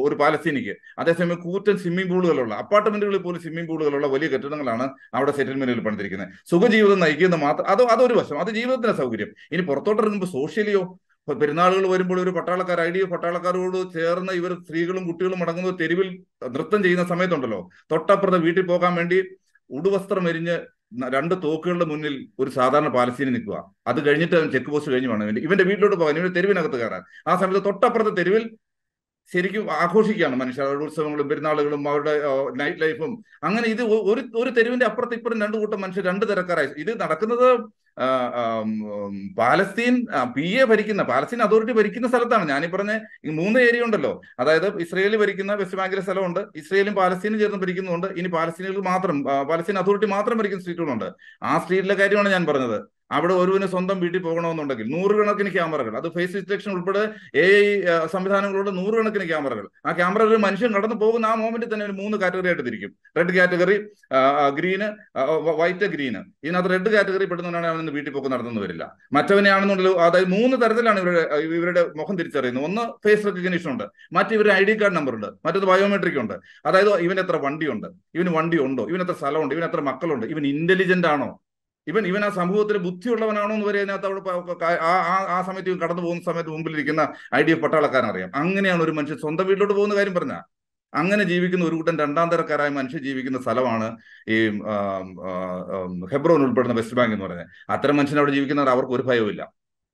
ഒരു പാലസ്തീനിക്ക്. അതേസമയം കൂറ്റൻ സ്വിമ്മിംഗ് പൂളുകളുള്ള അപ്പാർട്ട്മെന്റുകളിൽ പോലും സ്വിമ്മിംഗ് പൂളുകളുള്ള വലിയ കെട്ടിടങ്ങളാണ് അവിടെ സെറ്റിൽമെന്റിൽ പണിതിരിക്കുന്നത്. സുഖജീവിതം നയിക്കുന്ന മാത്രം അത് അതൊരു വശം. അത് ജീവിതത്തിന്റെ സൗകര്യം. ഇനി പുറത്തോട്ടിറങ്ങുമ്പോൾ സോഷ്യലിയോ പെരുന്നാളുകൾ വരുമ്പോൾ ഒരു പട്ടാളക്കാർ ഐ ഡി പട്ടാളക്കാരോട് ചേർന്ന് ഇവർ സ്ത്രീകളും കുട്ടികളും അടങ്ങുന്ന തെരുവിൽ നൃത്തം ചെയ്യുന്ന സമയത്തുണ്ടല്ലോ. തൊട്ടപ്പുറത്തെ വീട്ടിൽ പോകാൻ വേണ്ടി ഉടുവസ്ത്രം എരിഞ്ഞ് രണ്ട് തോക്കുകളുടെ മുന്നിൽ ഒരു സാധാരണ പാലസ്തീനി നിൽക്കുക. അത് കഴിഞ്ഞിട്ട് ചെക്ക് പോസ്റ്റ് കഴിഞ്ഞ് വേണം ഇവന്റെ ഇവന്റെ വീട്ടിലോട്ട് പോകാൻ ഇവന്റെ തെരുവിനകത്ത് കയറാൻ. ആ സമയത്ത് തൊട്ടപ്പുറത്തെ തെരുവിൽ ശരിക്കും ആഘോഷിക്കുകയാണ് മനുഷ്യർ. അവരുടെ ഉത്സവങ്ങളും പെരുന്നാളുകളും അവരുടെ നൈറ്റ് ലൈഫും അങ്ങനെ ഇത് ഒരു ഒരു തെരുവിന്റെ അപ്പുറത്ത് ഇപ്പുറം രണ്ടു കൂട്ടം മനുഷ്യർ രണ്ട് തിരക്കാരായി. ഇത് നടക്കുന്നത് പാലസ്തീൻ പി എ ഭരിക്കുന്ന പാലസ്തീൻ അതോറിറ്റി ഭരിക്കുന്ന സ്ഥലത്താണ്. ഞാനീ പറഞ്ഞ മൂന്ന് ഏരിയ ഉണ്ടല്ലോ. അതായത് ഇസ്രയേൽ ഭരിക്കുന്ന വെസ്റ്റ് ബാങ്കിലെ സ്ഥലമുണ്ട്. ഇസ്രയേലും പാലസ്തീനും ചേർന്ന് ഭരിക്കുന്നുണ്ട്. ഇനി പാലസ്തീനുകൾ മാത്രം പാലസ്തീൻ അതോറിറ്റി മാത്രം ഭരിക്കുന്ന സ്ട്രീറ്റുകളുണ്ട്. ആ സ്ട്രീറ്റിലെ കാര്യമാണ് ഞാൻ പറഞ്ഞത്. അവിടെ ഒരുവിന് സ്വന്തം വീട്ടിൽ പോകണമെന്നുണ്ടെങ്കിൽ നൂറുകണക്കിന് ക്യാമറകൾ അത് ഫേസ് ഡിറ്റക്ഷൻ ഉൾപ്പെടെ എ ഐ സംവിധാനങ്ങളോട് നൂറുകണക്കിന് ക്യാമറകൾ. ആ ക്യാമറയിൽ മനുഷ്യൻ കടന്നു പോകുന്ന ആ മോമെന്റിൽ തന്നെ ഒരു മൂന്ന് കാറ്റഗറി ആയിട്ട് തിരിക്കും. Red category green white green ഇതിനകത്ത് റെഡ് കാറ്റഗറി പെടുന്നവനാണ് അവൻ വീട്ടിൽ പോക്ക് നടന്നു വരില്ല. മറ്റവനെയാണെന്നുണ്ടല്ലോ അതായത് മൂന്ന് തരത്തിലാണ് ഇവരുടെ ഇവരുടെ മുഖം തിരിച്ചറിയുന്നത്. ഒന്ന് ഫേസ് റെക്കഗ്നീഷൻ ഉണ്ട്. മറ്റു ഇവരുടെ ഐ ഡി കാർഡ് നമ്പർ ഉണ്ട്. മറ്റത് ബയോമെട്രിക് ഉണ്ട്. അതായത് ഇവൻ എത്ര വണ്ടിയുണ്ട്? ഇവന് വണ്ടി ഉണ്ടോ? ഇവൻ എത്ര സ്ഥലമുണ്ട്? ഇവൻ എത്ര മക്കളുണ്ട്? ഇവൻ ഇന്റലിജന്റ് ആണോ? ഇവൻ ഇവൻ ആ സമൂഹത്തിൽ ബുദ്ധിയുള്ളവനാണോ എന്ന് വരെ അതിനകത്ത് അവിടെ ആ സമയത്ത് കടന്നു പോകുന്ന സമയത്ത് മുമ്പിലിരിക്കുന്ന ഐ ഡി എഫ് പട്ടാളക്കാരൻ അറിയാം. അങ്ങനെയാണ് ഒരു മനുഷ്യൻ സ്വന്തം വീട്ടിലോട്ട് പോകുന്ന കാര്യം പറഞ്ഞ. അങ്ങനെ ജീവിക്കുന്ന ഒരു കൂട്ടം രണ്ടാം തരക്കാരായ മനുഷ്യർ ജീവിക്കുന്ന സ്ഥലമാണ് ഈ ഹെബ്രോൻ ഉൾപ്പെടുന്ന വെസ്റ്റ് ബാങ്ക് എന്ന് പറയുന്നത്. അത്തരം മനുഷ്യൻ അവിടെ ജീവിക്കുന്നവർ അവർക്ക് ഒരു ഭയവുമില്ല.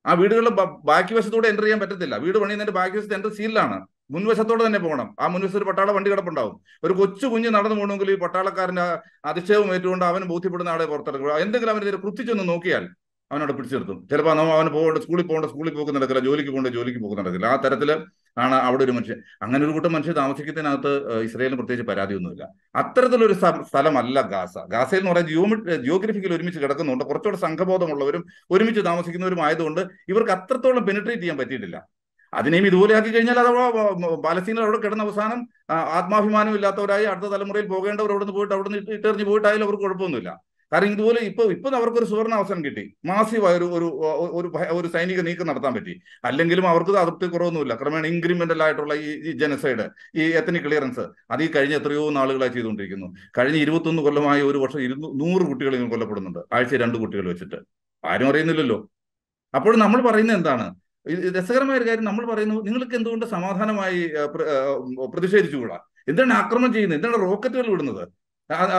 ആ വീടുകളിൽ ബാക്കി വശത്തൂടെ എന്റർ ചെയ്യാൻ പറ്റത്തില്ല. വീട് പണിയുന്നതിന്റെ ബാക്കി വശത്ത് സീലിലാണ് മുൻവശത്തോടെ തന്നെ പോകണം. ആ മുൻവശത്ത് ഒരു പട്ടാള വണ്ടി കിടപ്പുണ്ടാവും. ഒരു കൊച്ചു കുഞ്ഞ് നടന്നു പോകണമെങ്കിൽ ഈ പട്ടാളക്കാരന്റെ അതിശയവും ഏറ്റുകൊണ്ട് അവൻ ബോധ്യപ്പെടുന്ന ആളെ പുറത്തിറക്കുക എന്തെങ്കിലും അവനെതിരെ കൃത്യച്ചൊന്ന് നോക്കിയാൽ അവനോട് പിടിച്ചു നിർത്തും. ചിലപ്പോൾ നമ്മൾ അവന് പോകേണ്ട സ്കൂളിൽ പോകേണ്ട സ്കൂളിൽ പോക്ക് നടക്കില്ല ജോലിക്ക് പോകേണ്ട ജോലിക്ക് പോക്ക് നടക്കില്ല. ആ തരത്തിൽ ആണ് അവിടെ ഒരു മനുഷ്യൻ. അങ്ങനെ ഒരു കൂട്ടം മനുഷ്യർ താമസിക്കുന്നതിനകത്ത് ഇസ്രയേലിന് പ്രത്യേകിച്ച് പരാതിയൊന്നുമില്ല. അത്തരത്തിലൊരു സ്ഥ- സ്ഥലമല്ല ഗാസ. ഗാസയിൽ എന്ന് പറയുന്നത് ജിയോമി ജിയോഗ്രഫിക്കൽ ഒരുമിച്ച് കിടക്കുന്നുണ്ട്. കുറച്ചുകൂടെ സംഘബോധമുള്ളവരും ഒരുമിച്ച് താമസിക്കുന്നവരും ആയതുകൊണ്ട് ഇവർക്ക് അത്രത്തോളം പെനിട്രേറ്റ് ചെയ്യാൻ പറ്റിയിട്ടില്ല. അതിനെയും ഇതുപോലെ ആക്കി കഴിഞ്ഞാൽ അത് പാലസ്തീനിൽ അവിടെ കിടന്ന അവസാനം ആത്മാഭിമാനം ഇല്ലാത്തവരായി അടുത്ത തലമുറയിൽ പോകേണ്ടവർ അവിടെ നിന്ന് പോയിട്ട് അവിടെ നിന്ന് ഇട്ടെറിഞ്ഞ് പോയിട്ടായാലും അവർക്ക് കുഴപ്പമൊന്നുമില്ല. കാരണം ഇതുപോലെ ഇപ്പൊ ഇപ്പൊ അവർക്കൊരു സുവർണ അവസരം കിട്ടി. മാസീവായ ഒരു ഒരു ഒരു സൈനിക നീക്കം നടത്താൻ പറ്റി. അല്ലെങ്കിലും അവർക്ക് അതൃപ്തി കുറവൊന്നുമില്ല. ക്രമേണ ഇൻക്രിമെന്റൽ ആയിട്ടുള്ള ഈ ജനസൈഡ് ഈ എത്തനിക് ക്ലിയറൻസ് അത് ഈ കഴിഞ്ഞ എത്രയോ നാളുകളായി ചെയ്തുകൊണ്ടിരിക്കുന്നു. കഴിഞ്ഞ ഇരുപത്തൊന്ന് കൊല്ലമായി ഒരു വർഷം ഇരുന്നൂ നൂറ് കുട്ടികൾ ഇങ്ങനെ കൊല്ലപ്പെടുന്നുണ്ട്. ആഴ്ച രണ്ട് കുട്ടികൾ വെച്ചിട്ട്. ആരും അറിയുന്നില്ലല്ലോ. അപ്പോൾ നമ്മൾ പറയുന്നത് എന്താണ്? രസകരമായ ഒരു കാര്യം നമ്മൾ പറയുന്നു നിങ്ങൾക്ക് എന്തുകൊണ്ട് സമാധാനമായി പ്രതിഷേധിച്ചുകൂടാ? എന്താണ് ആക്രമണം ചെയ്യുന്നത്? എന്താണ് റോക്കറ്റുകൾ വിടുന്നത്?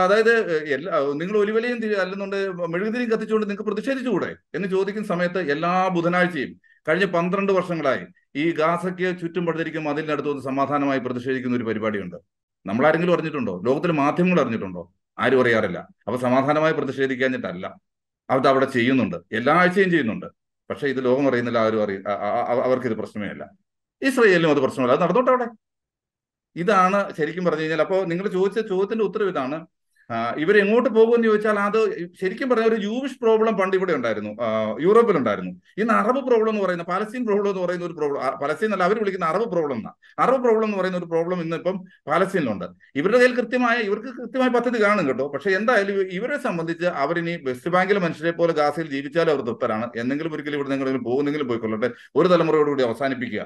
അതായത് എല്ലാ നിങ്ങൾ ഒലിവലയും അല്ലെന്നുണ്ട് മെഴുകുതിരിയും കത്തിച്ചുകൊണ്ട് നിങ്ങൾക്ക് പ്രതിഷേധിച്ചുകൂടെ? എന്ന് ചോദിക്കുന്ന സമയത്ത് എല്ലാ ബുധനാഴ്ചയും കഴിഞ്ഞ പന്ത്രണ്ട് വർഷങ്ങളായി ഈ ഗാസയ്ക്ക് ചുറ്റും പടുത്തിരിക്കും അതിനടുത്ത് വന്ന് സമാധാനമായി പ്രതിഷേധിക്കുന്ന ഒരു പരിപാടിയുണ്ട്. നമ്മൾ ആരെങ്കിലും അറിഞ്ഞിട്ടുണ്ടോ? ലോകത്തിലെ മാധ്യമങ്ങൾ അറിഞ്ഞിട്ടുണ്ടോ? ആരും അറിയാറില്ല. അപ്പൊ സമാധാനമായി പ്രതിഷേധിക്കാഞ്ഞിട്ടല്ല. അത് അവിടെ ചെയ്യുന്നുണ്ട്. എല്ലാ ആഴ്ചയും ചെയ്യുന്നുണ്ട്. പക്ഷെ ഇത് ലോകം അറിയുന്നില്ല ആരും അറിയ അ- അ- അ- അവർക്ക് ഇത് പ്രശ്നമേ അല്ല. ഇസ്രയേലിനും അത് പ്രശ്നമല്ല. അത് നടന്നോട്ടെ അവിടെ. ഇതാണ് ശരിക്കും പറഞ്ഞു കഴിഞ്ഞാൽ അപ്പോൾ നിങ്ങൾ ചോദിച്ച ചോദ്യത്തിന്റെ ഉത്തരവ് ഇതാണ്. ഇവർ എങ്ങോട്ട് പോകുമെന്ന് ചോദിച്ചാൽ അത് ശരിക്കും പറഞ്ഞ ഒരു ജൂവിഷ് പ്രോബ്ലം പണ്ട് ഇവിടെ ഉണ്ടായിരുന്നു. യൂറോപ്പിൽ ഉണ്ടായിരുന്നു ഇന്ന് അറബ് പ്രോബ്ലം എന്ന് പറയുന്ന പാലസ്തീൻ പ്രോബ്ലം എന്ന് പറയുന്ന ഒരു പ്രോബ്ലം പലസ്തീൻ അല്ല അവർ വിളിക്കുന്ന അറബ് പ്രോബ്ലം എന്നാണ് അറബ് പ്രോബ്ലം എന്ന് പറയുന്ന ഒരു പ്രോബ്ലം ഇന്ന് ഇപ്പം പാലസ്തീനിലുണ്ട്. ഇവരുടെ കയ്യിൽ കൃത്യമായ ഇവർക്ക് കൃത്യമായ പദ്ധതി കാണും കേട്ടോ. പക്ഷെ എന്തായാലും ഇവരെ സംബന്ധിച്ച് അവരിനി വെസ്റ്റ് ബാങ്കിലെ മനുഷ്യരെ പോലെ ഗാസയിൽ ജീവിച്ചാലും അവർ തൃപ്തരാണ്. എന്തെങ്കിലും ഒരിക്കലും ഇവിടെ നിങ്ങൾ പോകുന്നെങ്കിലും പോയിക്കൊള്ളട്ടെ. ഒരു തലമുറയോടുകൂടി അവസാനിപ്പിക്കുക.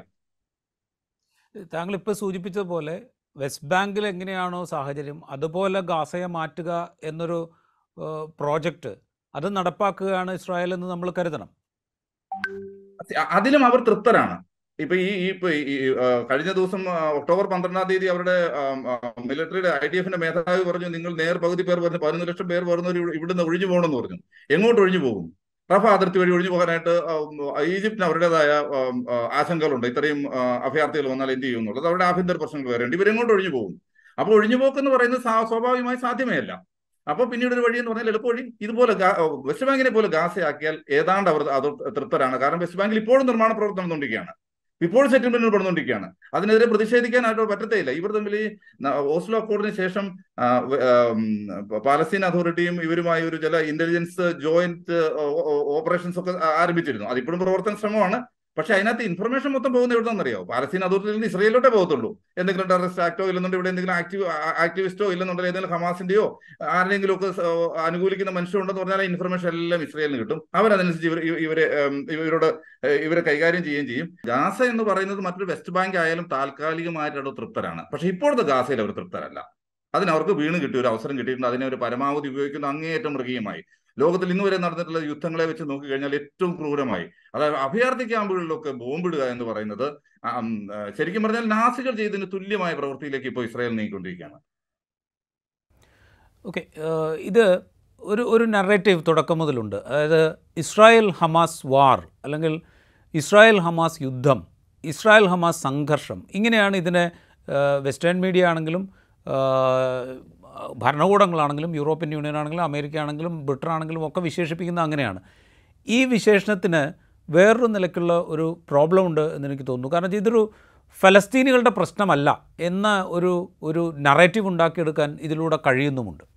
താങ്കൾ ഇപ്പോൾ സൂചിപ്പിച്ചതുപോലെ വെസ്റ്റ് ബാങ്കിൽ എങ്ങനെയാണോ സാഹചര്യം അതുപോലെ ഗാസയെ മാറ്റുക എന്നൊരു പ്രോജക്റ്റ് അത് നടപ്പാക്കുകയാണ് ഇസ്രായേൽ എന്ന് നമ്മൾ കരുതണം. അതിലും അവർ തൃപ്തരാണ്. ഇപ്പൊ ഈ ഇപ്പൊ ഈ കഴിഞ്ഞ ദിവസം ഒക്ടോബർ പന്ത്രണ്ടാം തീയതി അവരുടെ മിലിറ്ററിയുടെ ഐ ഡി എഫിന്റെ മേധാവി പറഞ്ഞു നിങ്ങൾ നേർ പകുതി പേർ പറഞ്ഞു പതിനൊന്ന് ലക്ഷം പേർ വരുന്നവർ ഇവിടെ- ഇവിടുന്ന് ഒഴിഞ്ഞു പോകണമെന്ന് പറഞ്ഞു. എങ്ങോട്ട് ഒഴിഞ്ഞു പോകും? റഫ അതിർത്തി വഴി ഒഴിഞ്ഞു പോകാനായിട്ട് ഈജിപ്തിന് അവരുടേതായ ആശങ്കകളുണ്ട്. ഇത്രയും അഭയാർത്ഥികൾ വന്നാൽ എന്ത് ചെയ്യും എന്നുള്ളത്. അവരുടെ ആഭ്യന്തര പ്രശ്നങ്ങൾ വേറെ ഉണ്ട്. ഇവരെങ്ങോട്ട് ഒഴിഞ്ഞു പോകും? അപ്പോൾ ഒഴിഞ്ഞു പോക്കെന്ന് പറയുന്നത് സ്വാഭാവികമായി സാധ്യമേ അല്ല. അപ്പൊ പിന്നീട് ഒരു വഴി എന്ന് പറഞ്ഞാൽ എളുപ്പവഴി ഇതുപോലെ വെസ്റ്റ് ബാങ്കിനെ പോലെ ഗാസയാക്കിയാൽ ഏതാണ്ട് അവർ അത് തൃപ്തരാണ്. കാരണം വെസ്റ്റ് ബാങ്കിൽ ഇപ്പോഴും നിർമ്മാണ പ്രവർത്തനം നടന്നുകൊണ്ടിരിക്കുകയാണ്. ഇപ്പോൾ സെറ്റിൽമെന്റിൽ നടന്നുകൊണ്ടിരിക്കുകയാണ് അതിനെതിരെ പ്രതിഷേധിക്കാനായിട്ട് പറ്റത്തേയില്ല. ഇവർ തമ്മിൽ ഈ ഓസ്ലോ അക്കോർഡിന് ശേഷം പാലസ്തീൻ അതോറിറ്റിയും ഇവരുമായി ഒരു ചില ഇന്റലിജൻസ് ജോയിന്റ് ഓപ്പറേഷൻസ് ഒക്കെ ആരംഭിച്ചിരുന്നു. അതിപ്പോഴും പ്രവർത്തന ശ്രമമാണ് പക്ഷെ അതിനകത്ത് ഇൻഫർമേഷൻ മൊത്തം പോകുന്ന എവിടെ നിന്നറിയോ പാലസ്തീൻ അതോറിറ്റിയിൽ നിന്ന് ഇസ്രയേലോട്ടേ പോകത്തുള്ളൂ. എന്തെങ്കിലും ടെററിസ്റ്റ് ആക്ടോ ഇല്ലെന്നുണ്ടെങ്കിൽ ഇവിടെ എന്തെങ്കിലും ആക്റ്റീവ് ആക്ടിവിസ്റ്റോ ഇല്ലെന്നുണ്ടെങ്കിൽ ഏതെങ്കിലും ഹമാസിന്റെയോ ആരെങ്കിലും ഒക്കെ അനുകൂലിക്കുന്ന മനുഷ്യരുണ്ടെന്ന് പറഞ്ഞാൽ ഇൻഫർമേഷൻ എല്ലാം ഇസ്രയേലിന് കിട്ടും. അവരതനുസരിച്ച് ഇവർ ഇവ- ഇവരെ ഇവരോട് ഇവരെ കൈകാര്യം ചെയ്യുകയും ചെയ്യും. ഗാസ എന്ന് പറയുന്നത് മറ്റൊരു വെസ്റ്റ് ബാങ്ക് ആയാലും താൽക്കാലികമായിട്ടുള്ള തൃപ്തരാണ്. പക്ഷെ ഇപ്പോഴത്തെ ഗാസയിൽ അവർ തൃപ്തരല്ല. അതിനവർക്ക് വീണ് കിട്ടിയ ഒരു അവസരം കിട്ടിയിട്ടുണ്ട്. അതിനെ ഒരു പരമാവധി ഉപയോഗിക്കുന്ന. അങ്ങേയറ്റം മൃഗീയമായി. ലോകത്തിൽ ഇന്നുവരെ നടന്നിട്ടുള്ള യുദ്ധങ്ങളെ വെച്ച് നോക്കിക്കഴിഞ്ഞാൽ ഏറ്റവും ക്രൂരമായി. അതായത് അഭയാർത്ഥി ക്യാമ്പുകളിലൊക്കെ ബോംബിടുക എന്ന് പറയുന്നത് ശരിക്കും പറഞ്ഞാൽ നാസികൾ ചെയ്തതിന് തുല്യമായ പ്രവൃത്തിയിലേക്ക് ഇപ്പോൾ ഇസ്രായേൽ നീങ്ങിക്കൊണ്ടിരിക്കുകയാണ്. ഓക്കെ ഇത് ഒരു ഒരു നറേറ്റീവ് തുടക്കം മുതലുണ്ട്. അതായത് ഇസ്രായേൽ ഹമാസ് വാർ അല്ലെങ്കിൽ ഇസ്രായേൽ ഹമാസ് യുദ്ധം ഇസ്രായേൽ ഹമാസ് സംഘർഷം ഇങ്ങനെയാണ് ഇതിനെ വെസ്റ്റേൺ മീഡിയ ആണെങ്കിലും ഭരണകൂടങ്ങളാണെങ്കിലും യൂറോപ്യൻ യൂണിയൻ ആണെങ്കിലും അമേരിക്ക ആണെങ്കിലും ബ്രിട്ടൻ ആണെങ്കിലും ഒക്കെ വിശേഷിപ്പിക്കുന്നത് അങ്ങനെയാണ്. ഈ വിശേഷണത്തിന് വേറൊരു നിലയ്ക്കുള്ള ഒരു പ്രോബ്ലം ഉണ്ട് എന്ന് എനിക്ക് തോന്നുന്നു. കാരണം ഇതൊരു ഫലസ്തീനികളുടെ പ്രശ്നമല്ല എന്ന ഒരു ഒരു നറേറ്റീവ് ഉണ്ടാക്കിയെടുക്കാൻ ഇതിലൂടെ കഴിയുന്നുമുണ്ട്.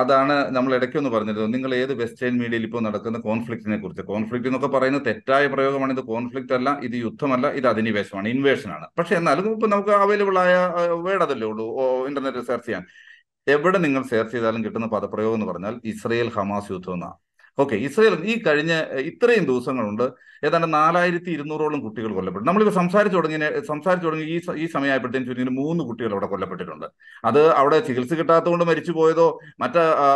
അതാണ് നമ്മൾ ഇടയ്ക്കൊന്ന് പറഞ്ഞിരുന്നത്. നിങ്ങൾ ഏത് വെസ്റ്റേൺ മീഡിയയിൽ ഇപ്പോൾ നടക്കുന്ന കോൺഫ്ലിക്റ്റിനെ കുറിച്ച്. കോൺഫ്ലിക്റ്റ് എന്നൊക്കെ പറയുന്നത് തെറ്റായ പ്രയോഗമാണ്. ഇത് കോൺഫ്ലിക്റ്റ് അല്ല ഇത് യുദ്ധമല്ല ഇത് അധിനിവേശമാണ് ഇൻവേഷനാണ് പക്ഷെ എന്നാലും ഇപ്പൊ നമുക്ക് അവൈലബിൾ ആയ വേർഡ് അതല്ലേ ഉള്ളൂ. ഇന്റർനെറ്റിൽ സെർച്ച് ചെയ്യാൻ. എവിടെ നിങ്ങൾ സെർച്ച് ചെയ്താലും കിട്ടുന്ന പദപ്രയോഗം എന്ന് പറഞ്ഞാൽ ഇസ്രയേൽ ഹമാസ് യുദ്ധം എന്നാണ്. ഓക്കെ ഇസ്രയേൽ ഈ കഴിഞ്ഞ ഇത്രയും ദിവസങ്ങളുണ്ട്. ഏതാണ്ട് നാലായിരത്തി ഇരുന്നൂറോളം കുട്ടികൾ കൊല്ലപ്പെട്ടു. നമ്മളിപ്പോൾ സംസാരിച്ചു തുടങ്ങിയ സംസാരിച്ചു തുടങ്ങി ഈ ഈ സമയമായപ്പോഴത്തേക്കും ചുരുങ്ങിയ മൂന്ന് കുട്ടികൾ അവിടെ കൊല്ലപ്പെട്ടിട്ടുണ്ട്. അത് അവിടെ ചികിത്സ കിട്ടാത്തതുകൊണ്ട് മരിച്ചു പോയതോ മറ്റ് ആ,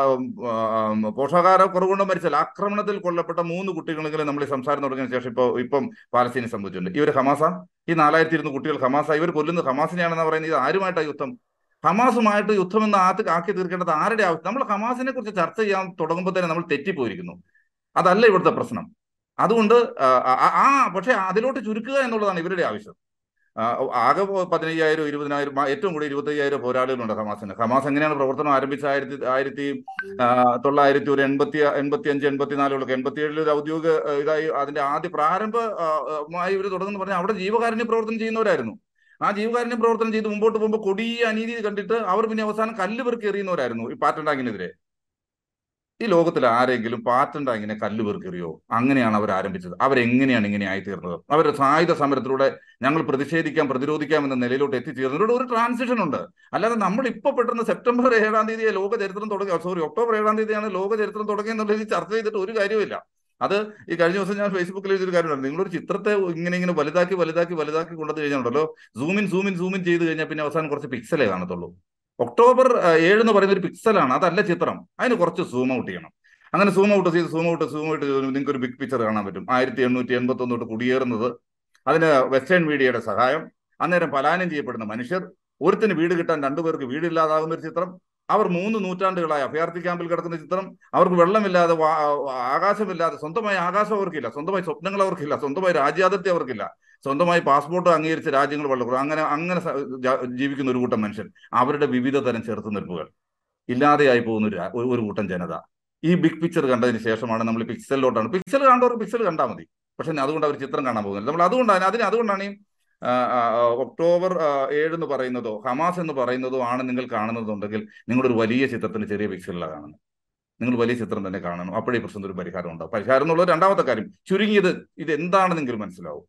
ആ, പോഷകാഹാര കുറവുകൊണ്ടോ മരിച്ചല്ല ആക്രമണത്തിൽ കൊല്ലപ്പെട്ട മൂന്ന് കുട്ടികളെങ്കിലും നമ്മൾ ഈ സംസാരം തുടങ്ങിയ ശേഷം ഇപ്പോൾ ഇപ്പം പാലസ്തീനെ സംബന്ധിച്ചിട്ടുണ്ട്. ഇവർ ഹമാസ? ഈ നാലായിരത്തി ഇരുന്ന് കുട്ടികൾ ഹമാസ? ഇവർ കൊല്ലുന്നത് ഹമാസിനെയാണെന്ന് പറയുന്നത്? ഇത് ആരുമായിട്ടാണ് യുദ്ധം ഹമാസുമായിട്ട് യുദ്ധം എന്ന് ആത്ത് ആക്കി തീർക്കേണ്ടത് ആരുടെ ആവശ്യം? നമ്മൾ ഹമാസിനെ കുറിച്ച് ചർച്ച ചെയ്യാൻ തുടങ്ങുമ്പോൾ തന്നെ നമ്മൾ തെറ്റിപ്പോയിരിക്കുന്നു. അതല്ല ഇവിടുത്തെ പ്രശ്നം. അതുകൊണ്ട് ആ, ആ- ആ പക്ഷെ അതിലോട്ട് ചുരുക്കുക എന്നുള്ളതാണ് ഇവരുടെ ആവശ്യം. ആകെ പതിനയ്യായിരം ഇരുപതിനായിരം ആ, ഏറ്റവും കൂടി ഇരുപത്തയ്യായിരം പോരാളികളുണ്ട് ഹമാസിന്. ഹമാസ് എങ്ങനെയാണ് പ്രവർത്തനം ആരംഭിച്ച ആയിരത്തി ആയിരത്തി ആ, തൊള്ളായിരത്തി ഒരു എൺപത്തി എൺപത്തി അഞ്ച് എൺപത്തിനാലുകളൊക്കെ. എൺപത്തി ഏഴിൽ ഒരു ഔദ്യോഗിക ആ, ഇതായി അതിന്റെ ആദ്യ പ്രാരംഭമായി ആ, ആ, മായി ഇവർ തുടങ്ങുന്നു പറഞ്ഞാൽ അവിടെ ജീവകാരുണ്യ പ്രവർത്തനം ചെയ്യുന്നവരായിരുന്നു. ആ ജീവകാരുണ്യ പ്രവർത്തനം ചെയ്ത് മുമ്പോട്ട് പോകുമ്പോൾ കൊടിയ അനീതി കണ്ടിട്ട് അവർ പിന്നെ അവസാനം കല്ല് പെറുക്കി എറിയുന്നവരായിരുന്നു. ഈ പാറ്റണ്ടാങ്ങിനെതിരെ ഈ ലോകത്തിൽ ആരെങ്കിലും പാറ്റണ്ടാങ്ങിനെ കല്ല് പെറുക്കെറിയോ? അങ്ങനെയാണ് അവർ ആരംഭിച്ചത്. അവരെങ്ങനെയാണ് ഇങ്ങനെ ആയിത്തീർന്നത്? അവരുടെ സായുധ സമരത്തിലൂടെ ഞങ്ങൾ പ്രതിഷേധിക്കാം പ്രതിരോധിക്കാം എന്ന നിലയിലോട്ട് എത്തിച്ചേർന്നതിലൂടെ ഒരു ട്രാൻസിഷൻ ഉണ്ട്. അല്ലാതെ നമ്മൾ ഇപ്പൊ പെട്ടെന്ന് സെപ്റ്റംബർ ഏഴാം തീയതി ലോക ചരിത്രം തുടങ്ങി സോറി ഒക്ടോബർ ഏഴാം തീയതിയാണ് ലോക ചരിത്രം തുടങ്ങി എന്നുള്ളത് ചർച്ച ചെയ്തിട്ട് ഒരു കാര്യമില്ല അത് ഈ കഴിഞ്ഞ ദിവസം ഞാൻ ഫേസ്ബുക്കിൽ എഴുതിയൊരു കാര്യമുണ്ട് നിങ്ങളൊരു ചിത്രത്തെ ഇങ്ങനെ ഇങ്ങനെ വലുതാക്കി വലുതാക്കി വലുതാക്കി കൊണ്ടത് കഴിഞ്ഞാൽ സൂമിൻ സൂമിൻ സൂമിൻ ചെയ്ത് കഴിഞ്ഞാൽ പിന്നെ അവസാനം കുറച്ച് പിക്സലേ കാണത്തുള്ളൂ. ഒക്ടോബർ ഏഴ് എന്ന് പറയുന്ന ഒരു പിക്സലാണ് അതല്ല ചിത്രം. അതിന് കുറച്ച് സൂം ഔട്ട് ചെയ്യണം. അങ്ങനെ സൂം ഔട്ട് ചെയ്ത് സൂം ഔട്ട് സൂം ഔട്ട് ചെയ്ത് നിങ്ങൾക്ക് ഒരു ബിഗ് പിക്ചർ കാണാൻ പറ്റും. ആയിരത്തി എണ്ണൂറ്റി എൺപത്തി ഒന്ന് തൊട്ട് കുടിയേറുന്നത്. അതിന് വെസ്റ്റേൺ മീഡിയയുടെ സഹായം. അന്നേരം പലായനം ചെയ്യപ്പെടുന്ന മനുഷ്യർ ഒരുത്തിന് വീട് കിട്ടാൻ രണ്ടുപേർക്ക് വീടില്ലാതാകുന്ന ഒരു ചിത്രം. അവർ മൂന്ന് നൂറ്റാണ്ടുകളായി അഭയാർത്ഥി ക്യാമ്പിൽ കിടക്കുന്ന ചിത്രം. അവർക്ക് വെള്ളമില്ലാതെ ആകാശമില്ലാതെ സ്വന്തമായി ആകാശം അവർക്കില്ല. സ്വന്തമായി സ്വപ്നങ്ങൾ അവർക്കില്ല. സ്വന്തമായി രാജ്യാതിർത്തി അവർക്കില്ല. സ്വന്തമായി പാസ്പോർട്ട് അംഗീകരിച്ച രാജ്യങ്ങൾ വളരെ അങ്ങനെ അങ്ങനെ ജീവിക്കുന്ന ഒരു കൂട്ടം മനുഷ്യൻ അവരുടെ വിവിധ തരം ചെറുത്തുനിൽപ്പുകൾ. ഇല്ലാതെയായി പോകുന്ന ഒരു കൂട്ടം ജനത. ഈ ബിഗ് പിക്ചർ കണ്ടതിന് ശേഷമാണ് നമ്മൾ പിക്സലിലോട്ടാണ് പിക്സൽ കണ്ടവർ പിക്സൽ കണ്ടാൽ മതി. പക്ഷെ അതുകൊണ്ട് അവർ ചിത്രം കാണാൻ പോകുന്നില്ല. നമ്മൾ അതുകൊണ്ടാണ് അതിന് അതുകൊണ്ടാണ് ഈ ഒക്ടോബർ ഏഴ് എന്ന് പറയുന്നതോ ഹമാസ് എന്ന് പറയുന്നതോ ആണ് നിങ്ങൾ കാണുന്നതുണ്ടെങ്കിൽ നിങ്ങളൊരു വലിയ ചിത്രത്തിന് ചെറിയ പിക്സലിലാണ് കാണുന്നത്. നിങ്ങൾ വലിയ ചിത്രം തന്നെ കാണണം. അപ്പോഴേ പ്രശ്നത്തിന് ഒരു പരിഹാരം ഉണ്ടാവും. പരിഹാരം എന്നുള്ളത് രണ്ടാമത്തെ കാര്യം. ചുരുങ്ങിയത് ഇത് എന്താണെന്നെങ്കിലും മനസ്സിലാവും.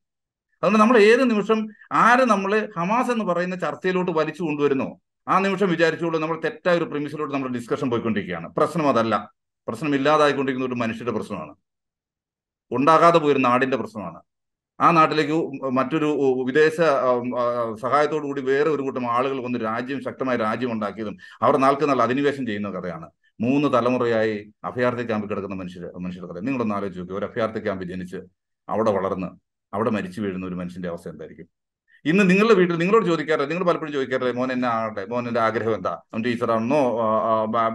അതുകൊണ്ട് നമ്മൾ ഏത് നിമിഷം ആര് നമ്മൾ ഹമാസ് എന്ന് പറയുന്ന ചർച്ചയിലോട്ട് വലിച്ചു കൊണ്ടുവരുന്നോ ആ നിമിഷം വിചാരിച്ചുകൊണ്ട് നമ്മൾ തെറ്റായ ഒരു പ്രിമിസിലോട്ട് നമ്മൾ ഡിസ്കഷൻ പോയിക്കൊണ്ടിരിക്കുകയാണ്. പ്രശ്നം അതല്ല. പ്രശ്നം ഇല്ലാതായിക്കൊണ്ടിരിക്കുന്ന ഒരു മനുഷ്യരുടെ പ്രശ്നമാണ്. ഉണ്ടാകാതെ പോയൊരു നാടിന്റെ പ്രശ്നമാണ്. ആ നാട്ടിലേക്ക് മറ്റൊരു വിദേശ സഹായത്തോടു കൂടി വേറെ ഒരു കൂട്ടം ആളുകൾ വന്ന് രാജ്യം ശക്തമായ രാജ്യം ഉണ്ടാക്കിയതും അവർ നാൾക്ക് നാൾ അധിനിവേശം ചെയ്യുന്ന കഥയാണ്. മൂന്ന് തലമുറയായി അഭയാർത്ഥി ക്യാമ്പിൽ കിടക്കുന്ന മനുഷ്യർ മനുഷ്യരുടെ കഥ. നിങ്ങളൊന്ന് ആലോചിച്ച് നോക്കി. ഒരു അഭയാർത്ഥി ക്യാമ്പിൽ ജനിച്ച് അവിടെ വളർന്ന് അവിടെ മരിച്ചു വീഴുന്ന ഒരു മനുഷ്യന്റെ അവസ്ഥ എന്തായിരിക്കും? ഇന്ന് നിങ്ങളുടെ വീട്ടിൽ നിങ്ങളോട് ചോദിക്കാറില്ല. നിങ്ങൾ പലപ്പോഴും ചോദിക്കാറില്ല മോൻ എന്നെ ആകട്ടെ മോൻ ആഗ്രഹം എന്താ? അവൻ ടീച്ചറാണെന്നോ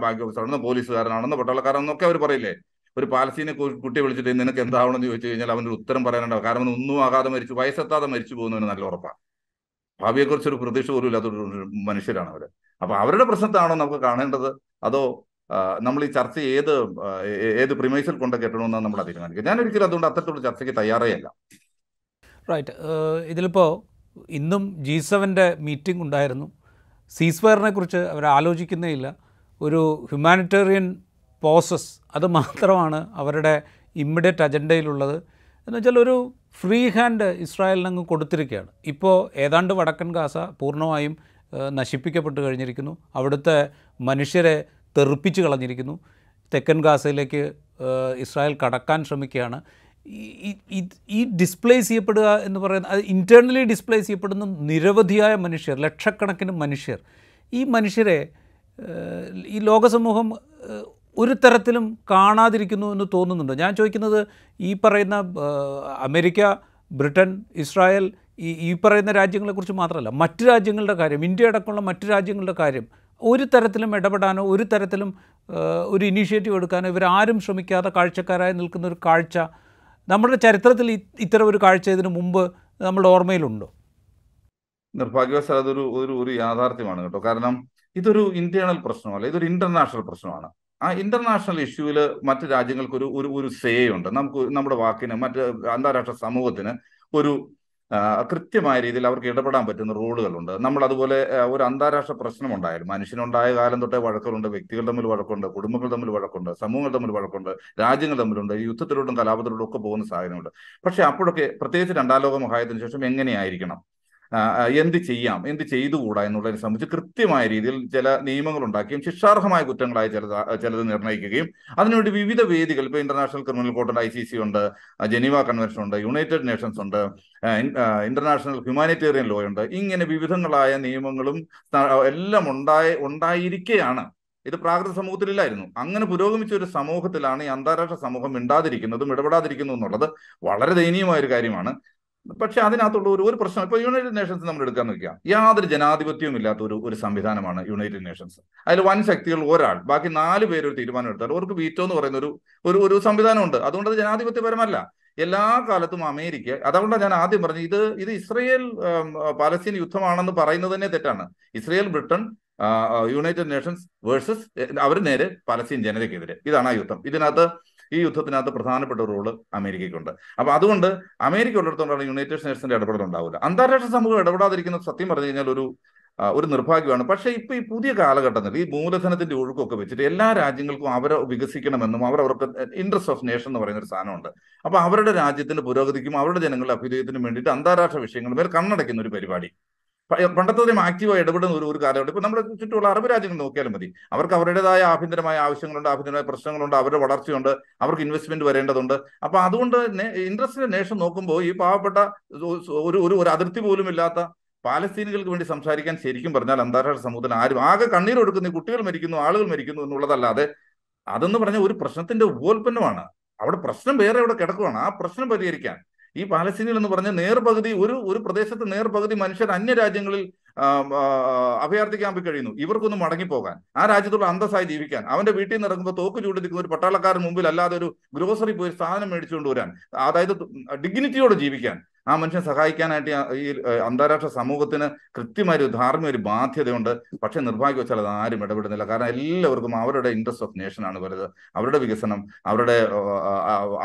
ബാങ്ക് ഓഫീസറാണെന്നോ പോലീസുകാരനാണെന്നോ പട്ടാളക്കാരാണെന്നോ ഒക്കെ അവർ പറയില്ലേ? ഒരു പാലസ്തീനെ കുട്ടിയെ വിളിച്ചിട്ട് നിനക്ക് എന്താവണമെന്ന് ചോദിച്ചു കഴിഞ്ഞാൽ അവന്റെ ഉത്തരം പറയാനുണ്ടാവും. കാരണം ഒന്നും ആകാതെ മരിച്ചു. വയസ്സെത്താതെ മരിച്ചു പോകുന്നതിന് നല്ല ഉറപ്പാണ് ഭാവിയെക്കുറിച്ച് ഒരു പ്രതീക്ഷ പോലും ഇല്ലാത്തൊരു മനുഷ്യരാണ് അവർ അപ്പൊ അവരുടെ പ്രശ്നത്താണോ നമുക്ക് കാണേണ്ടത്? അതോ നമ്മൾ ഈ ചർച്ച ഏത് ഏത് പ്രിമൈസിൽ കൊണ്ട് കെട്ടണമെന്ന് നമ്മൾ തീരുമാനിക്കുക ഞാൻ ഒരിക്കലും അതുകൊണ്ട് അത്തരത്തിലുള്ള ചർച്ചയ്ക്ക് തയ്യാറേയല്ല റൈറ്റ് ഇതിലിപ്പോൾ ഇന്നും ജി സെവന്റെ മീറ്റിംഗ് ഉണ്ടായിരുന്നു. സീസ്ഫയറിനെ കുറിച്ച് അവർ ആലോചിക്കുന്നേ ഇല്ല. ഒരു ഹ്യൂമാനിറ്റേറിയൻ പ്രോസസ് അത് മാത്രമാണ് അവരുടെ ഇമ്മീഡിയറ്റ് അജണ്ടയിലുള്ളത്. എന്ന് വെച്ചാൽ ഒരു ഫ്രീ ഹാൻഡ് ഇസ്രായേലിനങ്ങ് കൊടുത്തിരിക്കുകയാണ്. ഇപ്പോൾ ഏതാണ്ട് വടക്കൻ ഗാസ പൂർണമായും നശിപ്പിക്കപ്പെട്ട് കഴിഞ്ഞിരിക്കുന്നു. അവിടുത്തെ മനുഷ്യരെ തെറിപ്പിച്ച് കളഞ്ഞിരിക്കുന്നു. തെക്കൻ ഗാസയിലേക്ക് ഇസ്രായേൽ കടക്കാൻ ശ്രമിക്കുകയാണ്. ഈ ഡിസ്പ്ലേസ് ചെയ്യപ്പെടുക എന്ന് പറയുന്ന അത് ഇന്റേർണലി ഡിസ്പ്ലേസ് ചെയ്യപ്പെടുന്ന നിരവധിയായ മനുഷ്യർ ലക്ഷക്കണക്കിന് മനുഷ്യർ. ഈ മനുഷ്യരെ ഈ ലോകസമൂഹം ഒരു തരത്തിലും കാണാതിരിക്കുന്നു എന്ന് തോന്നുന്നുണ്ട്. ഞാൻ ചോദിക്കുന്നത് ഈ പറയുന്ന അമേരിക്ക ബ്രിട്ടൻ ഇസ്രായേൽ ഈ ഈ പറയുന്ന രാജ്യങ്ങളെക്കുറിച്ച് മാത്രമല്ല മറ്റ് രാജ്യങ്ങളുടെ കാര്യം ഇന്ത്യ അടക്കമുള്ള മറ്റ് രാജ്യങ്ങളുടെ കാര്യം ഒരു തരത്തിലും ഇടപെടാനോ ഒരു തരത്തിലും ഒരു ഇനീഷ്യേറ്റീവ് എടുക്കാനോ ഇവരാരും ശ്രമിക്കാതെ കാഴ്ചക്കാരായി നിൽക്കുന്ന ഒരു കാഴ്ച നമ്മുടെ ചരിത്രത്തിൽ ഇത്തരം ഒരു കാഴ്ച ഇതിനു മുമ്പ് നമ്മുടെ ഓർമ്മയിലുണ്ടോ? നിർഭാഗ്യവശാൽ അതൊരു ഒരു ഒരു യാഥാർത്ഥ്യമാണ് കേട്ടോ. കാരണം ഇതൊരു ഇന്റേണൽ പ്രശ്നമല്ല ഇതൊരു ഇന്റർനാഷണൽ പ്രശ്നമാണ്. ആ ഇന്റർനാഷണൽ ഇഷ്യൂവിൽ മറ്റു രാജ്യങ്ങൾക്ക് ഒരു ഒരു ഒരു സേ ഉണ്ട്. നമുക്ക് നമ്മുടെ വാക്കിന് മറ്റ് അന്താരാഷ്ട്ര സമൂഹത്തിന് ഒരു കൃത്യമായ രീതിയിൽ അവർക്ക് ഇടപെടാൻ പറ്റുന്ന റോളുകളുണ്ട്. നമ്മൾ അതുപോലെ ഒരു അന്താരാഷ്ട്ര പ്രശ്നം ഉണ്ടായാലും മനുഷ്യനുണ്ടായ കാലം തൊട്ടേ വഴക്കുകളുണ്ട് വ്യക്തികൾ തമ്മിൽ വഴക്കുണ്ട് കുടുംബങ്ങൾ തമ്മിൽ വഴക്കുണ്ട് സമൂഹങ്ങൾ തമ്മിൽ വഴക്കുണ്ട് രാജ്യങ്ങൾ തമ്മിലുണ്ട് യുദ്ധത്തിലോട്ടും കലാപത്തിലോട്ടും ഒക്കെ പോകുന്ന സാഹചര്യമുണ്ട് പക്ഷെ അപ്പോഴൊക്കെ പ്രത്യേകിച്ച് രണ്ടാം ലോക ശേഷം എങ്ങനെയായിരിക്കണം? എന്ത് ചെയ്യാം എന്ത് ചെയ്തുകൂടാ എന്നുള്ളതിനെ സംബന്ധിച്ച് കൃത്യമായ രീതിയിൽ ചില നിയമങ്ങൾ ഉണ്ടാക്കുകയും ശിക്ഷാർഹമായ കുറ്റങ്ങളായി ചിലത് ചിലത് നിർണയിക്കുകയും അതിനുവേണ്ടി വിവിധ വേദികൾ ഇപ്പോൾ ഇന്റർനാഷണൽ ക്രിമിനൽ കോർട്ടുണ്ട് ഐ സി സി ഉണ്ട് ജനീവ കൺവെൻഷൻ ഉണ്ട് യുണൈറ്റഡ് നേഷൻസ് ഉണ്ട് ഇന്റർനാഷണൽ ഹ്യൂമാനിറ്റേറിയൻ ലോ ഉണ്ട് ഇങ്ങനെ വിവിധങ്ങളായ നിയമങ്ങളും എല്ലാം ഉണ്ടായ ഉണ്ടായിരിക്കെയാണ്. ഇത് പ്രാകൃത സമൂഹത്തിലില്ലായിരുന്നു. അങ്ങനെ പുരോഗമിച്ച ഒരു സമൂഹത്തിലാണ് ഈ അന്താരാഷ്ട്ര സമൂഹം മിണ്ടാതിരിക്കുന്നതും ഇടപെടാതിരിക്കുന്നതും എന്നുള്ളത് വളരെ ദയനീയമായ ഒരു കാര്യമാണ്. പക്ഷെ അതിനകത്തുള്ള ഒരു ഒരു പ്രശ്നം. ഇപ്പൊ യുണൈറ്റഡ് നേഷൻസ് നമ്മൾ എടുക്കാൻ നോക്കുക യാതൊരു ജനാധിപത്യവും ഇല്ലാത്ത ഒരു ഒരു സംവിധാനമാണ് യുണൈറ്റഡ് നേഷൻസ് അതിൽ വൻ ശക്തികൾ ഒരാൾ ബാക്കി നാല് പേര് ഒരു തീരുമാനം എടുത്താൽ അവർക്ക് വീറ്റോ എന്ന് പറയുന്ന ഒരു ഒരു ഒരു സംവിധാനമുണ്ട്. അതുകൊണ്ട് അത് ജനാധിപത്യപരമല്ല. എല്ലാ കാലത്തും അമേരിക്ക അതുകൊണ്ടാണ് ഞാൻ ആദ്യം പറഞ്ഞത് ഇത് ഇത് ഇസ്രയേൽ പാലസ്തീൻ യുദ്ധമാണെന്ന് പറയുന്നത് തന്നെ തെറ്റാണ്. Israel Britain united nations versus അവർ നേരെ പാലസ്തീൻ ജനതയ്ക്കെതിരെ. ഇതാണ് ആ യുദ്ധം. ഇതിനകത്ത് ഈ യുദ്ധത്തിനകത്ത് പ്രധാനപ്പെട്ട റോൾ അമേരിക്കയ്ക്കുണ്ട്. അപ്പൊ അതുകൊണ്ട് അമേരിക്ക ഉള്ളിടത്തോണ്ടാണ് യുണൈറ്റഡ് നേഷൻസിന്റെ ഇടപെടൽ ഉണ്ടാവില്ല. അന്താരാഷ്ട്ര സമൂഹം ഇടപെടാതിരിക്കുന്ന സത്യം പറഞ്ഞു കഴിഞ്ഞാൽ ഒരു ഒരു നിർഭാഗ്യമാണ്. പക്ഷേ ഇപ്പൊ ഈ പുതിയ കാലഘട്ടത്തിൽ ഈ മൂലധനത്തിന്റെ ഒഴുക്കൊക്കെ വെച്ചിട്ട് എല്ലാ രാജ്യങ്ങൾക്കും അവരെ വികസിക്കണമെന്നും അവർ അവർക്ക് ഇൻട്രസ്റ്റ് ഓഫ് നേഷൻ എന്ന് പറയുന്ന ഒരു സാധനമുണ്ട്. അപ്പൊ അവരുടെ രാജ്യത്തിന്റെ പുരോഗതിക്കും അവരുടെ ജനങ്ങളുടെ അഭ്യുദയത്തിനും വേണ്ടിയിട്ട് അന്താരാഷ്ട്ര വിഷയങ്ങൾ മേൽ കണ്ണടയ്ക്കുന്ന ഒരു പരിപാടി. പ- പണ്ടത്തെ ആക്റ്റീവായി ഇടപെടുന്ന ഒരു ഒരു കാലഘട്ടം ഇപ്പൊ നമ്മുടെ ചുറ്റുമുള്ള അറബ് രാജ്യങ്ങൾ നോക്കിയാലും മതി. അവർക്ക് അവരുടേതായ ആഭ്യന്തരമായ ആവശ്യങ്ങളുണ്ട് ആഭ്യന്തരമായ പ്രശ്നങ്ങളുണ്ട് അവരുടെ വളർച്ചയുണ്ട് അവർക്ക് ഇൻവെസ്റ്റ്മെന്റ് വരേണ്ടതുണ്ട്. അപ്പൊ അതുകൊണ്ട് ഇൻട്രസ്റ്റിന്റെ നേഷൻ നോക്കുമ്പോൾ ഈ പാവപ്പെട്ട ഒരു ഒരു അതിർത്തി പോലും ഇല്ലാത്ത പാലസ്തീനികൾക്ക് വേണ്ടി സംസാരിക്കാൻ ശരിക്കും പറഞ്ഞാൽ അന്താരാഷ്ട്ര സമൂഹത്തിന് ആരും ആകെ കണ്ണീരൊടുക്കുന്ന കുട്ടികൾ മരിക്കുന്നു ആളുകൾ മരിക്കുന്നു എന്നുള്ളതല്ലാതെ അതെന്ന് പറഞ്ഞ ഒരു പ്രശ്നത്തിന്റെ ഉപോൽപ്പന്നമാണ് അവിടെ പ്രശ്നം വേറെ അവിടെ കിടക്കുവാണ്. ആ പ്രശ്നം പരിഹരിക്കാൻ ഈ പാലസ്തീനികൾ എന്ന് പറഞ്ഞ നേർപകുതി ഒരു ഒരു പ്രദേശത്ത് നേർപകുതി മനുഷ്യർ അന്യ രാജ്യങ്ങളിൽ അഭയാർത്ഥിക്കാൻ പോയി കഴിയുന്നു. ഇവർക്കൊന്ന് മടങ്ങിപ്പോകാൻ ആ രാജ്യത്തുള്ള അന്തസ്സായി ജീവിക്കാൻ. അവന്റെ വീട്ടിൽ നിന്ന് ഇറങ്ങുമ്പോൾ തോക്ക് ചൂണ്ടി നിൽക്കുന്ന ഒരു പട്ടാളക്കാരൻ മുമ്പിൽ അല്ലാതെ ഒരു ഗ്രോസറി പോയി സാധനം മേടിച്ചുകൊണ്ട് വരാൻ അതായത് ഡിഗ്നിറ്റിയോടെ ജീവിക്കാൻ. ആ മനുഷ്യൻ സഹായിക്കാനായിട്ട് ഈ അന്താരാഷ്ട്ര സമൂഹത്തിന് കൃത്യമായ ഒരു ധാർമ്മിക ഒരു ബാധ്യതയുണ്ട്. പക്ഷെ നിർഭാഗ്യവശാൽ അത് ആരും ഇടപെടുന്നില്ല. കാരണം എല്ലാവർക്കും അവരുടെ ഇൻട്രസ്റ്റ് ഓഫ് നേഷൻ ആണ് വരുന്നത് അവരുടെ വികസനം അവരുടെ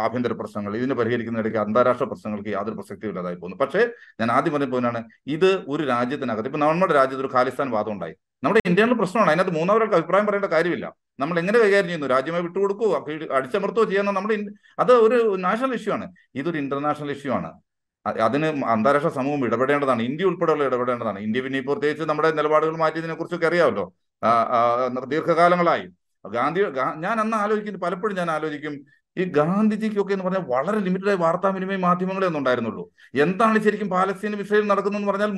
ആഭ്യന്തര പ്രശ്നങ്ങൾ ഇതിനെ പരിഹരിക്കുന്നിടയ്ക്ക് അന്താരാഷ്ട്ര പ്രശ്നങ്ങൾക്ക് യാതൊരു പ്രസക്തിയും ഇല്ലാതായി പോകുന്നു. പക്ഷേ ഞാൻ ആദ്യം പറഞ്ഞ പോലെയാണ് ഇത് ഒരു രാജ്യത്തിനകത്ത് ഇപ്പൊ നമ്മുടെ രാജ്യത്ത് ഒരു ഖാലിസ്ഥാൻ വാദം ഉണ്ടായി നമ്മുടെ ഇന്ത്യയിലെ പ്രശ്നമാണ്. അതിനകത്ത് മൂന്നാമതൊക്കെ അഭിപ്രായം പറയേണ്ട കാര്യമില്ല. നമ്മൾ എങ്ങനെ കൈകാര്യം ചെയ്യുന്നു? രാജ്യമായി വിട്ടുകൊടുക്കുകയോ അടിച്ചമർത്തുകയോ ചെയ്യുന്ന നമ്മുടെ അത് ഒരു നാഷണൽ ഇഷ്യൂ ആണ്. ഇതൊരു ഇന്റർനാഷണൽ ഇഷ്യൂ ആണ്. അതിന് അന്താരാഷ്ട്ര സമൂഹം ഇടപെടേണ്ടതാണ്. ഇന്ത്യ ഉൾപ്പെടെയുള്ള ഇടപെടേണ്ടതാണ്. ഇന്ത്യ പിന്നെ പ്രത്യേകിച്ച് നമ്മുടെ നിലപാടുകൾ മാറ്റിയതിനെ കുറിച്ചൊക്കെ അറിയാമല്ലോ. ദീർഘകാലങ്ങളായി. ഗാന്ധി ഞാൻ അന്ന് ആലോചിക്കുന്നു പലപ്പോഴും ഞാൻ ആലോചിക്കും ഈ ഗാന്ധിജിക്കൊക്കെ എന്ന് പറഞ്ഞാൽ വളരെ ലിമിറ്റഡ് ആയ വാർത്താവിനിമയ മാധ്യമങ്ങളെ ഒന്നും ഉണ്ടായിരുന്നുള്ളൂ. എന്താണ് ശരിക്കും പാലസ്തീനും ഇസ്രയേലും നടക്കുന്നതെന്ന് പറഞ്ഞാൽ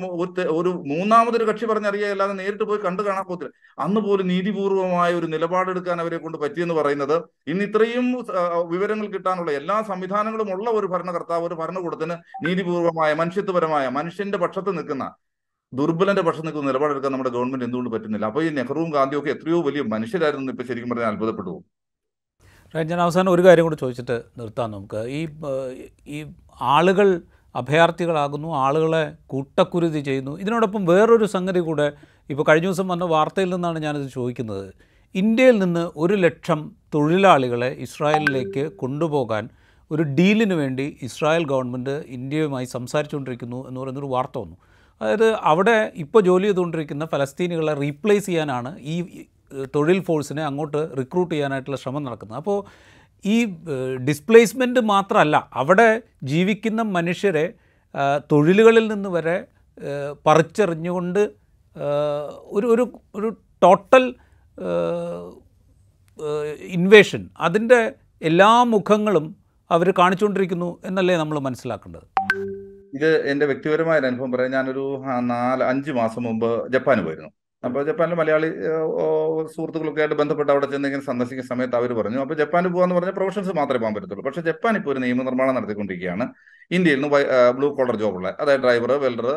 ഒരു മൂന്നാമതൊരു കക്ഷി പറഞ്ഞറിയാതെ നേരിട്ട് പോയി കണ്ടു കാണാൻ പോകത്തില്ല. അന്ന് പോലും നീതിപൂർവമായ ഒരു നിലപാടെടുക്കാൻ അവരെ കൊണ്ട് പറ്റിയെന്ന് പറയുന്നത് ഇന്ന് ഇത്രയും വിവരങ്ങൾ കിട്ടാനുള്ള എല്ലാ സംവിധാനങ്ങളും ഉള്ള ഒരു ഭരണകർത്താവ് ഒരു ഭരണകൂടത്തിന് നീതിപൂർവമായ മനുഷ്യത്വപരമായ മനുഷ്യന്റെ പക്ഷത്ത് നിൽക്കുന്ന ദുർബലന്റെ പക്ഷത്ത് നിൽക്കുന്ന നിലപാടെടുക്കാൻ നമ്മുടെ ഗവൺമെന്റ് എന്തുകൊണ്ട് പറ്റുന്നില്ല? അപ്പൊ ഈ നെഹ്റുവും ഗാന്ധിയും ഒക്കെ എത്രയോ വലിയ മനുഷ്യരായിരുന്നു ഇപ്പൊ ശരിക്കും പറഞ്ഞാൽ അത്ഭുതപ്പെട്ടു ഞാൻ അവസാനം ഒരു കാര്യം കൂടി ചോദിച്ചിട്ട് നിർത്താം നമുക്ക്. ഈ ഈ ആളുകൾ അഭയാർത്ഥികളാകുന്നു ആളുകളെ കൂട്ടക്കുരുതി ചെയ്യുന്നു. ഇതിനോടൊപ്പം വേറൊരു സംഗതി കൂടെ ഇപ്പോൾ കഴിഞ്ഞ ദിവസം വന്ന വാർത്തയിൽ നിന്നാണ് ഞാനിത് ചോദിക്കുന്നത്. ഇന്ത്യയിൽ നിന്ന് ഒരു ലക്ഷം തൊഴിലാളികളെ ഇസ്രായേലിലേക്ക് കൊണ്ടുപോകാൻ ഒരു ഡീലിന് വേണ്ടി ഇസ്രായേൽ ഗവൺമെന്റ് ഇന്ത്യയുമായി സംസാരിച്ചുകൊണ്ടിരിക്കുന്നു എന്ന് പറയുന്നൊരു വാർത്ത വന്നു. അതായത് അവിടെ ഇപ്പോൾ ജോലി ചെയ്തുകൊണ്ടിരിക്കുന്ന ഫലസ്തീനികളെ റീപ്ലേസ് ചെയ്യാനാണ് ഈ തൊഴിൽ ഫോഴ്സിനെ അങ്ങോട്ട് റിക്രൂട്ട് ചെയ്യാനായിട്ടുള്ള ശ്രമം നടക്കുന്നത്. അപ്പോൾ ഈ ഡിസ്പ്ലേസ്മെന്റ് മാത്രമല്ല അവിടെ ജീവിക്കുന്ന മനുഷ്യരെ തൊഴിലുകളിൽ നിന്ന് വരെ പറിച്ചെറിഞ്ഞുകൊണ്ട് ഒരു ഒരു ഒരു ടോട്ടൽ ഇൻവേഷൻ അതിന്റെ എല്ലാ മുഖങ്ങളും അവർ കാണിച്ചുകൊണ്ടിരിക്കുന്നു എന്നല്ലേ നമ്മൾ മനസ്സിലാക്കേണ്ടത്. ഇത് എന്റെ വ്യക്തിപരമായ അനുഭവം പറയാം. ഞാനൊരു നാല് അഞ്ച് മാസം മുമ്പ് ജപ്പാന് പോയിരുന്നു. അപ്പൊ ജപ്പാനിലെ മലയാളി സുഹൃത്തുക്കളൊക്കെ ആയിട്ട് ബന്ധപ്പെട്ട് അവിടെ ചെന്ന് ഇങ്ങനെ സന്ദർശിക്കുന്ന സമയത്ത് അവർ പറഞ്ഞു അപ്പൊ ജപ്പാനിൽ പോകാന്ന് പറഞ്ഞാൽ പ്രൊഫഷൻസ് മാത്രമേ പോകാൻ പറ്റത്തുള്ളൂ. പക്ഷെ ജപ്പാൻ ഇപ്പോൾ ഒരു നിയമനിർമ്മാണം നടത്തിക്കൊണ്ടിരിക്കുകയാണ്. ഇന്ത്യയിൽ നിന്ന് ബ്ലൂ കോളർ ജോബുള്ള അതായത് ഡ്രൈവർ വെൽഡർ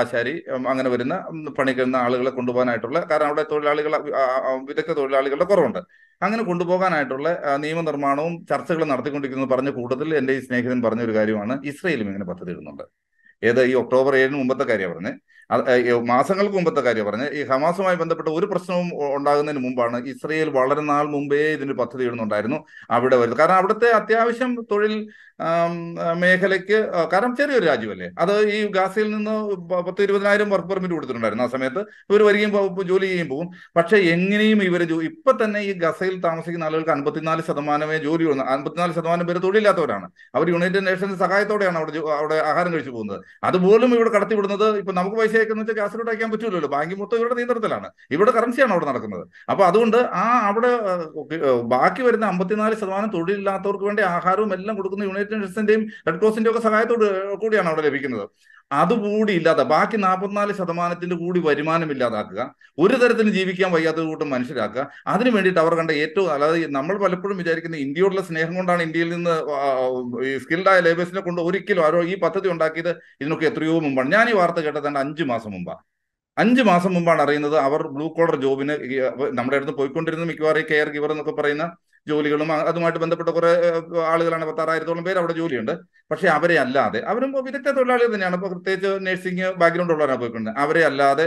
ആശാരി അങ്ങനെ വരുന്ന പണി പണിക്കുന്ന ആളുകളെ കൊണ്ടുപോകാനായിട്ടുള്ള കാരണം അവിടെ തൊഴിലാളികൾ വിദഗ്ധ തൊഴിലാളികളുടെ കുറവുണ്ട്. അങ്ങനെ കൊണ്ടുപോകാനായിട്ടുള്ള നിയമനിർമ്മാണവും ചർച്ചകൾ നടത്തിക്കൊണ്ടിരിക്കുന്നത് പറഞ്ഞ കൂട്ടത്തിൽ എന്റെ ഈ സ്നേഹിതൻ പറഞ്ഞ ഒരു കാര്യമാണ് ഇസ്രയേലും ഇങ്ങനെ പദ്ധതി ഇടുന്നുണ്ട്. ഏത് ഈ ഒക്ടോബർ ഏഴിന് മുമ്പത്തെ കാര്യമാണ് പറഞ്ഞത്. മാസങ്ങൾക്ക് മുമ്പത്തെ കാര്യം പറഞ്ഞ ഈ ഹമാസുമായി ബന്ധപ്പെട്ട ഒരു പ്രശ്നവും ഉണ്ടാകുന്നതിന് മുമ്പാണ് ഇസ്രയേൽ വളരെ നാൾ മുമ്പേ ഇതിന് പദ്ധതി ഇടുന്നുണ്ടായിരുന്നു അവിടെ വരുന്നത്. കാരണം അവിടുത്തെ അത്യാവശ്യം തൊഴിൽ മേഖലയ്ക്ക് കാരണം ചെറിയൊരു രാജ്യമല്ലേ? അത് ഈ ഗാസയിൽ നിന്ന് പത്ത് ഇരുപതിനായിരം വർക്ക് പെർമിറ്റ് കൊടുത്തിട്ടുണ്ടായിരുന്നു ആ സമയത്ത്. ഇവർ വരികയും ജോലി ചെയ്യുകയും പോകും. പക്ഷെ എങ്ങനെയും ഇവർ ഇപ്പൊ തന്നെ ഈ ഗസയിൽ താമസിക്കുന്ന ആളുകൾക്ക് അൻപത്തിനാല് ശതമാനമേ ജോലി അൻപത്തിനാല് ശതമാനം പേര് തൊഴിലില്ലാത്തവരാണ്. അവർ യുണൈറ്റഡ് നേഷൻസ് സഹായത്തോടെയാണ് അവിടെ അവിടെ ആഹാരം കഴിച്ചു പോകുന്നത്. അതുപോലും ഇവിടെ കടത്തിവിടുന്നത് ഇപ്പൊ നമുക്ക് പൈസ അയക്കുന്ന വെച്ചാൽ ഗ്യാസിലോട്ട് അയക്കാൻ പറ്റൂലല്ലോ. ബാങ്ക് മൊത്തം ഇവരുടെ നിയന്ത്രണത്തിലാണ്. ഇവിടെ കറൻസിയാണ് അവിടെ നടക്കുന്നത്. അപ്പൊ അതുകൊണ്ട് ആ അവിടെ ബാക്കി വരുന്ന അമ്പത്തിനാല് ശതമാനം തൊഴിലില്ലാത്തവർക്ക് വേണ്ടി ആഹാരവും എല്ലാം കൊടുക്കുന്ന യുണൈറ്റഡ് നേഷൻസിന്റെയും റെഡ് ക്രോസിന്റെയും ഒക്കെ സഹായത്തോട് കൂടിയാണ് അവിടെ ലഭിക്കുന്നത്. അതുകൂടി ഇല്ലാതെ ബാക്കി നാൽപ്പത്തിനാല് ശതമാനത്തിന്റെ കൂടി വരുമാനം ഇല്ലാതാക്കുക ഒരു തരത്തിലും ജീവിക്കാൻ വയ്യാത്ത കൂട്ടം മനുഷ്യരാക്കുക അതിനു വേണ്ടിയിട്ട് അവർ കണ്ട ഏറ്റവും അതായത് നമ്മൾ പലപ്പോഴും വിചാരിക്കുന്ന ഇന്ത്യയോടുള്ള സ്നേഹം കൊണ്ടാണ് ഇന്ത്യയിൽ നിന്ന് ഈ സ്കിൽഡായ ലേബേഴ്സിനെ കൊണ്ട് ഒരിക്കലും ആരോ ഈ പദ്ധതി ഉണ്ടാക്കിയത് ഇതിനൊക്കെ എത്രയോ മുമ്പാണ്. ഞാൻ ഈ വാർത്ത കേട്ടത് തന്നെ അഞ്ച് മാസം മുമ്പാണ് അഞ്ച് മാസം മുമ്പാണ് അറിയുന്നത് അവർ ബ്ലൂ കോളർ ജോബിന് നമ്മുടെ അടുത്ത് പോയിക്കൊണ്ടിരുന്ന മിക്കവാറും കെയർ ഗിവർ എന്നൊക്കെ പറയുന്ന ജോലികളും അതുമായിട്ട് ബന്ധപ്പെട്ട കുറെ ആളുകളാണ് പത്താറായിരത്തോളം പേര് അവിടെ ജോലിയുണ്ട്. പക്ഷെ അവരെ അല്ലാതെ അവരും വിദഗ്ധ തൊഴിലാളികൾ തന്നെയാണ്. ഇപ്പൊ പ്രത്യേകിച്ച് നഴ്സിംഗ് ബാക്ക്ഗ്രൗണ്ട് ഉള്ളവരാണ് പോയിക്കൊണ്ട് അവരെ അല്ലാതെ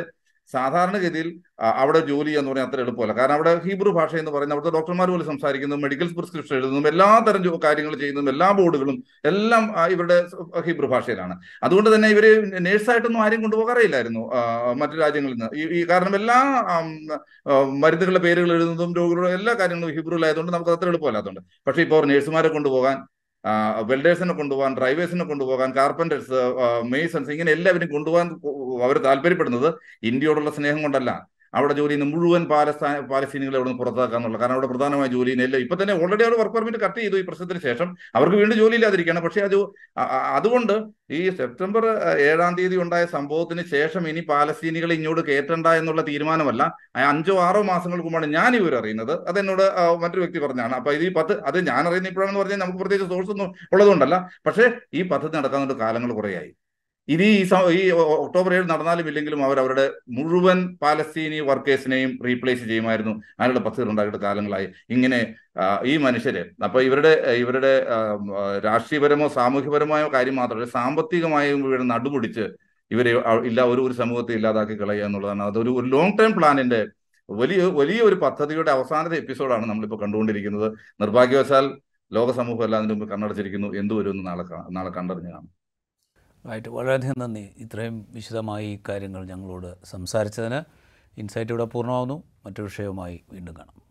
സാധാരണഗതിയിൽ അവിടെ ജോലി എന്ന് പറഞ്ഞാൽ അത്ര എളുപ്പമല്ല. കാരണം അവിടെ ഹീബ്രു ഭാഷ എന്ന് പറയുന്ന അവിടുത്തെ ഡോക്ടർമാർ പോലും സംസാരിക്കുന്നതും മെഡിക്കൽ പ്രിസ്ക്രിപ്ഷൻ എഴുതുന്നതും എല്ലാ തരം കാര്യങ്ങൾ ചെയ്യുന്നതും എല്ലാ ബോർഡുകളും എല്ലാം ഇവരുടെ ഹീബ്രു ഭാഷയിലാണ്. അതുകൊണ്ട് തന്നെ ഇവർ നേഴ്സായിട്ടൊന്നും ആരും കൊണ്ടുപോകാറില്ലായിരുന്നു മറ്റു രാജ്യങ്ങളിൽ നിന്ന്. ഈ കാരണം എല്ലാ മരുന്നുകളുടെ പേരുകൾ എഴുതുന്നതും രോഗികളുടെ എല്ലാ കാര്യങ്ങളും ഹീബ്രുവിലായതുകൊണ്ട് നമുക്ക് അത്ര എളുപ്പമല്ലാത്തതുകൊണ്ട്. പക്ഷേ ഇപ്പോൾ നേഴ്സുമാരെ കൊണ്ടുപോകാൻ വെൽഡേഴ്സിനെ കൊണ്ടുപോകാൻ ഡ്രൈവേഴ്സിനെ കൊണ്ടുപോകാൻ കാർപ്പന്റേഴ്സ് മെയ്സൺസ് ഇങ്ങനെ എല്ലാവരും കൊണ്ടുപോകാൻ അവർ താല്പര്യപ്പെടുന്നത് ഇന്ത്യയോടുള്ള സ്നേഹം കൊണ്ടല്ല. അവിടെ ജോലി ചെയ്യുന്ന മുഴുവൻ പാലസ്ഥാന പാലസ്തീനികളെ അവിടെ നിന്ന് പുറത്താക്കാന്നുള്ള കാരണം അവിടെ പ്രധാനമായ ജോലി ചെയ്യുന്ന ഇപ്പൊ തന്നെ ഓൾറെഡി അവിടെ വർക്ക് പെർമിറ്റ് കട്ട് ചെയ്തു ഈ പ്രശ്നത്തിന് ശേഷം. അവർക്ക് വീണ്ടും ജോലി ഇല്ലാതിരിക്കുകയാണ്. പക്ഷേ അത് അതുകൊണ്ട് ഈ സെപ്റ്റംബർ ഏഴാം തീയതി ഉണ്ടായ സംഭവത്തിന് ശേഷം ഇനി പാലസ്തീനികളെ ഇങ്ങോട്ട് കയറ്റണ്ട എന്നുള്ള തീരുമാനമല്ല. അഞ്ചോ ആറോ മാസങ്ങൾക്ക് മുമ്പാണ് ഞാൻ ഇവർ അറിയുന്നത്. അത് എന്നോട് മറ്റൊരു വ്യക്തി പറഞ്ഞാണ്. അപ്പൊ ഇത് ഈ പത്ത് അത് ഞാൻ അറിയുന്ന ഇപ്പോഴാണെന്ന് പറഞ്ഞാൽ നമുക്ക് പ്രത്യേകിച്ച് സോഴ്സ് ഒന്നും ഉള്ളതുകൊണ്ടല്ല. പക്ഷേ ഈ പദ്ധതി നടക്കാൻ കാലങ്ങൾ കുറേയായി. ഇനി ഈ ഈ ഒക്ടോബർ ഏഴ് നടന്നാലും ഇല്ലെങ്കിലും അവർ അവരുടെ മുഴുവൻ പാലസ്തീനി വർക്കേഴ്സിനെയും റീപ്ലേസ് ചെയ്യുമായിരുന്നു. അതിനുള്ള പദ്ധതി ഉണ്ടാക്കിയിട്ട് കാലങ്ങളായി. ഇങ്ങനെ ഈ മനുഷ്യരെ അപ്പൊ ഇവരുടെ ഇവരുടെ രാഷ്ട്രീയപരമോ സാമൂഹ്യപരമായോ കാര്യം മാത്രമല്ല സാമ്പത്തികമായും ഇവരുടെ നടുപൊടിച്ച് ഇവരെ ഇല്ല ഒരു ഒരു സമൂഹത്തെ ഇല്ലാതാക്കി കളയുക എന്നുള്ളതാണ്. അതൊരു ഒരു ലോങ് ടേം പ്ലാനിന്റെ വലിയ വലിയ ഒരു പദ്ധതിയുടെ അവസാനത്തെ എപ്പിസോഡാണ് നമ്മളിപ്പോൾ കണ്ടുകൊണ്ടിരിക്കുന്നത്. നിർഭാഗ്യവശാൽ ലോക സമൂഹം എല്ലാം അതിന് മുമ്പ് കണ്ണടച്ചിരിക്കുന്നു. എന്തുവരും നാളെ നാളെ റൈറ്റ് വളരെയധികം നന്ദി. ഇത്രയും വിശദമായി ഈ കാര്യങ്ങൾ ഞങ്ങളോട് സംസാരിച്ചതിന് ഇൻസൈറ്റ് ഇവിടെ പൂർണമാകുന്നു മറ്റൊരു വിഷയവുമായി വീണ്ടും കാണാം.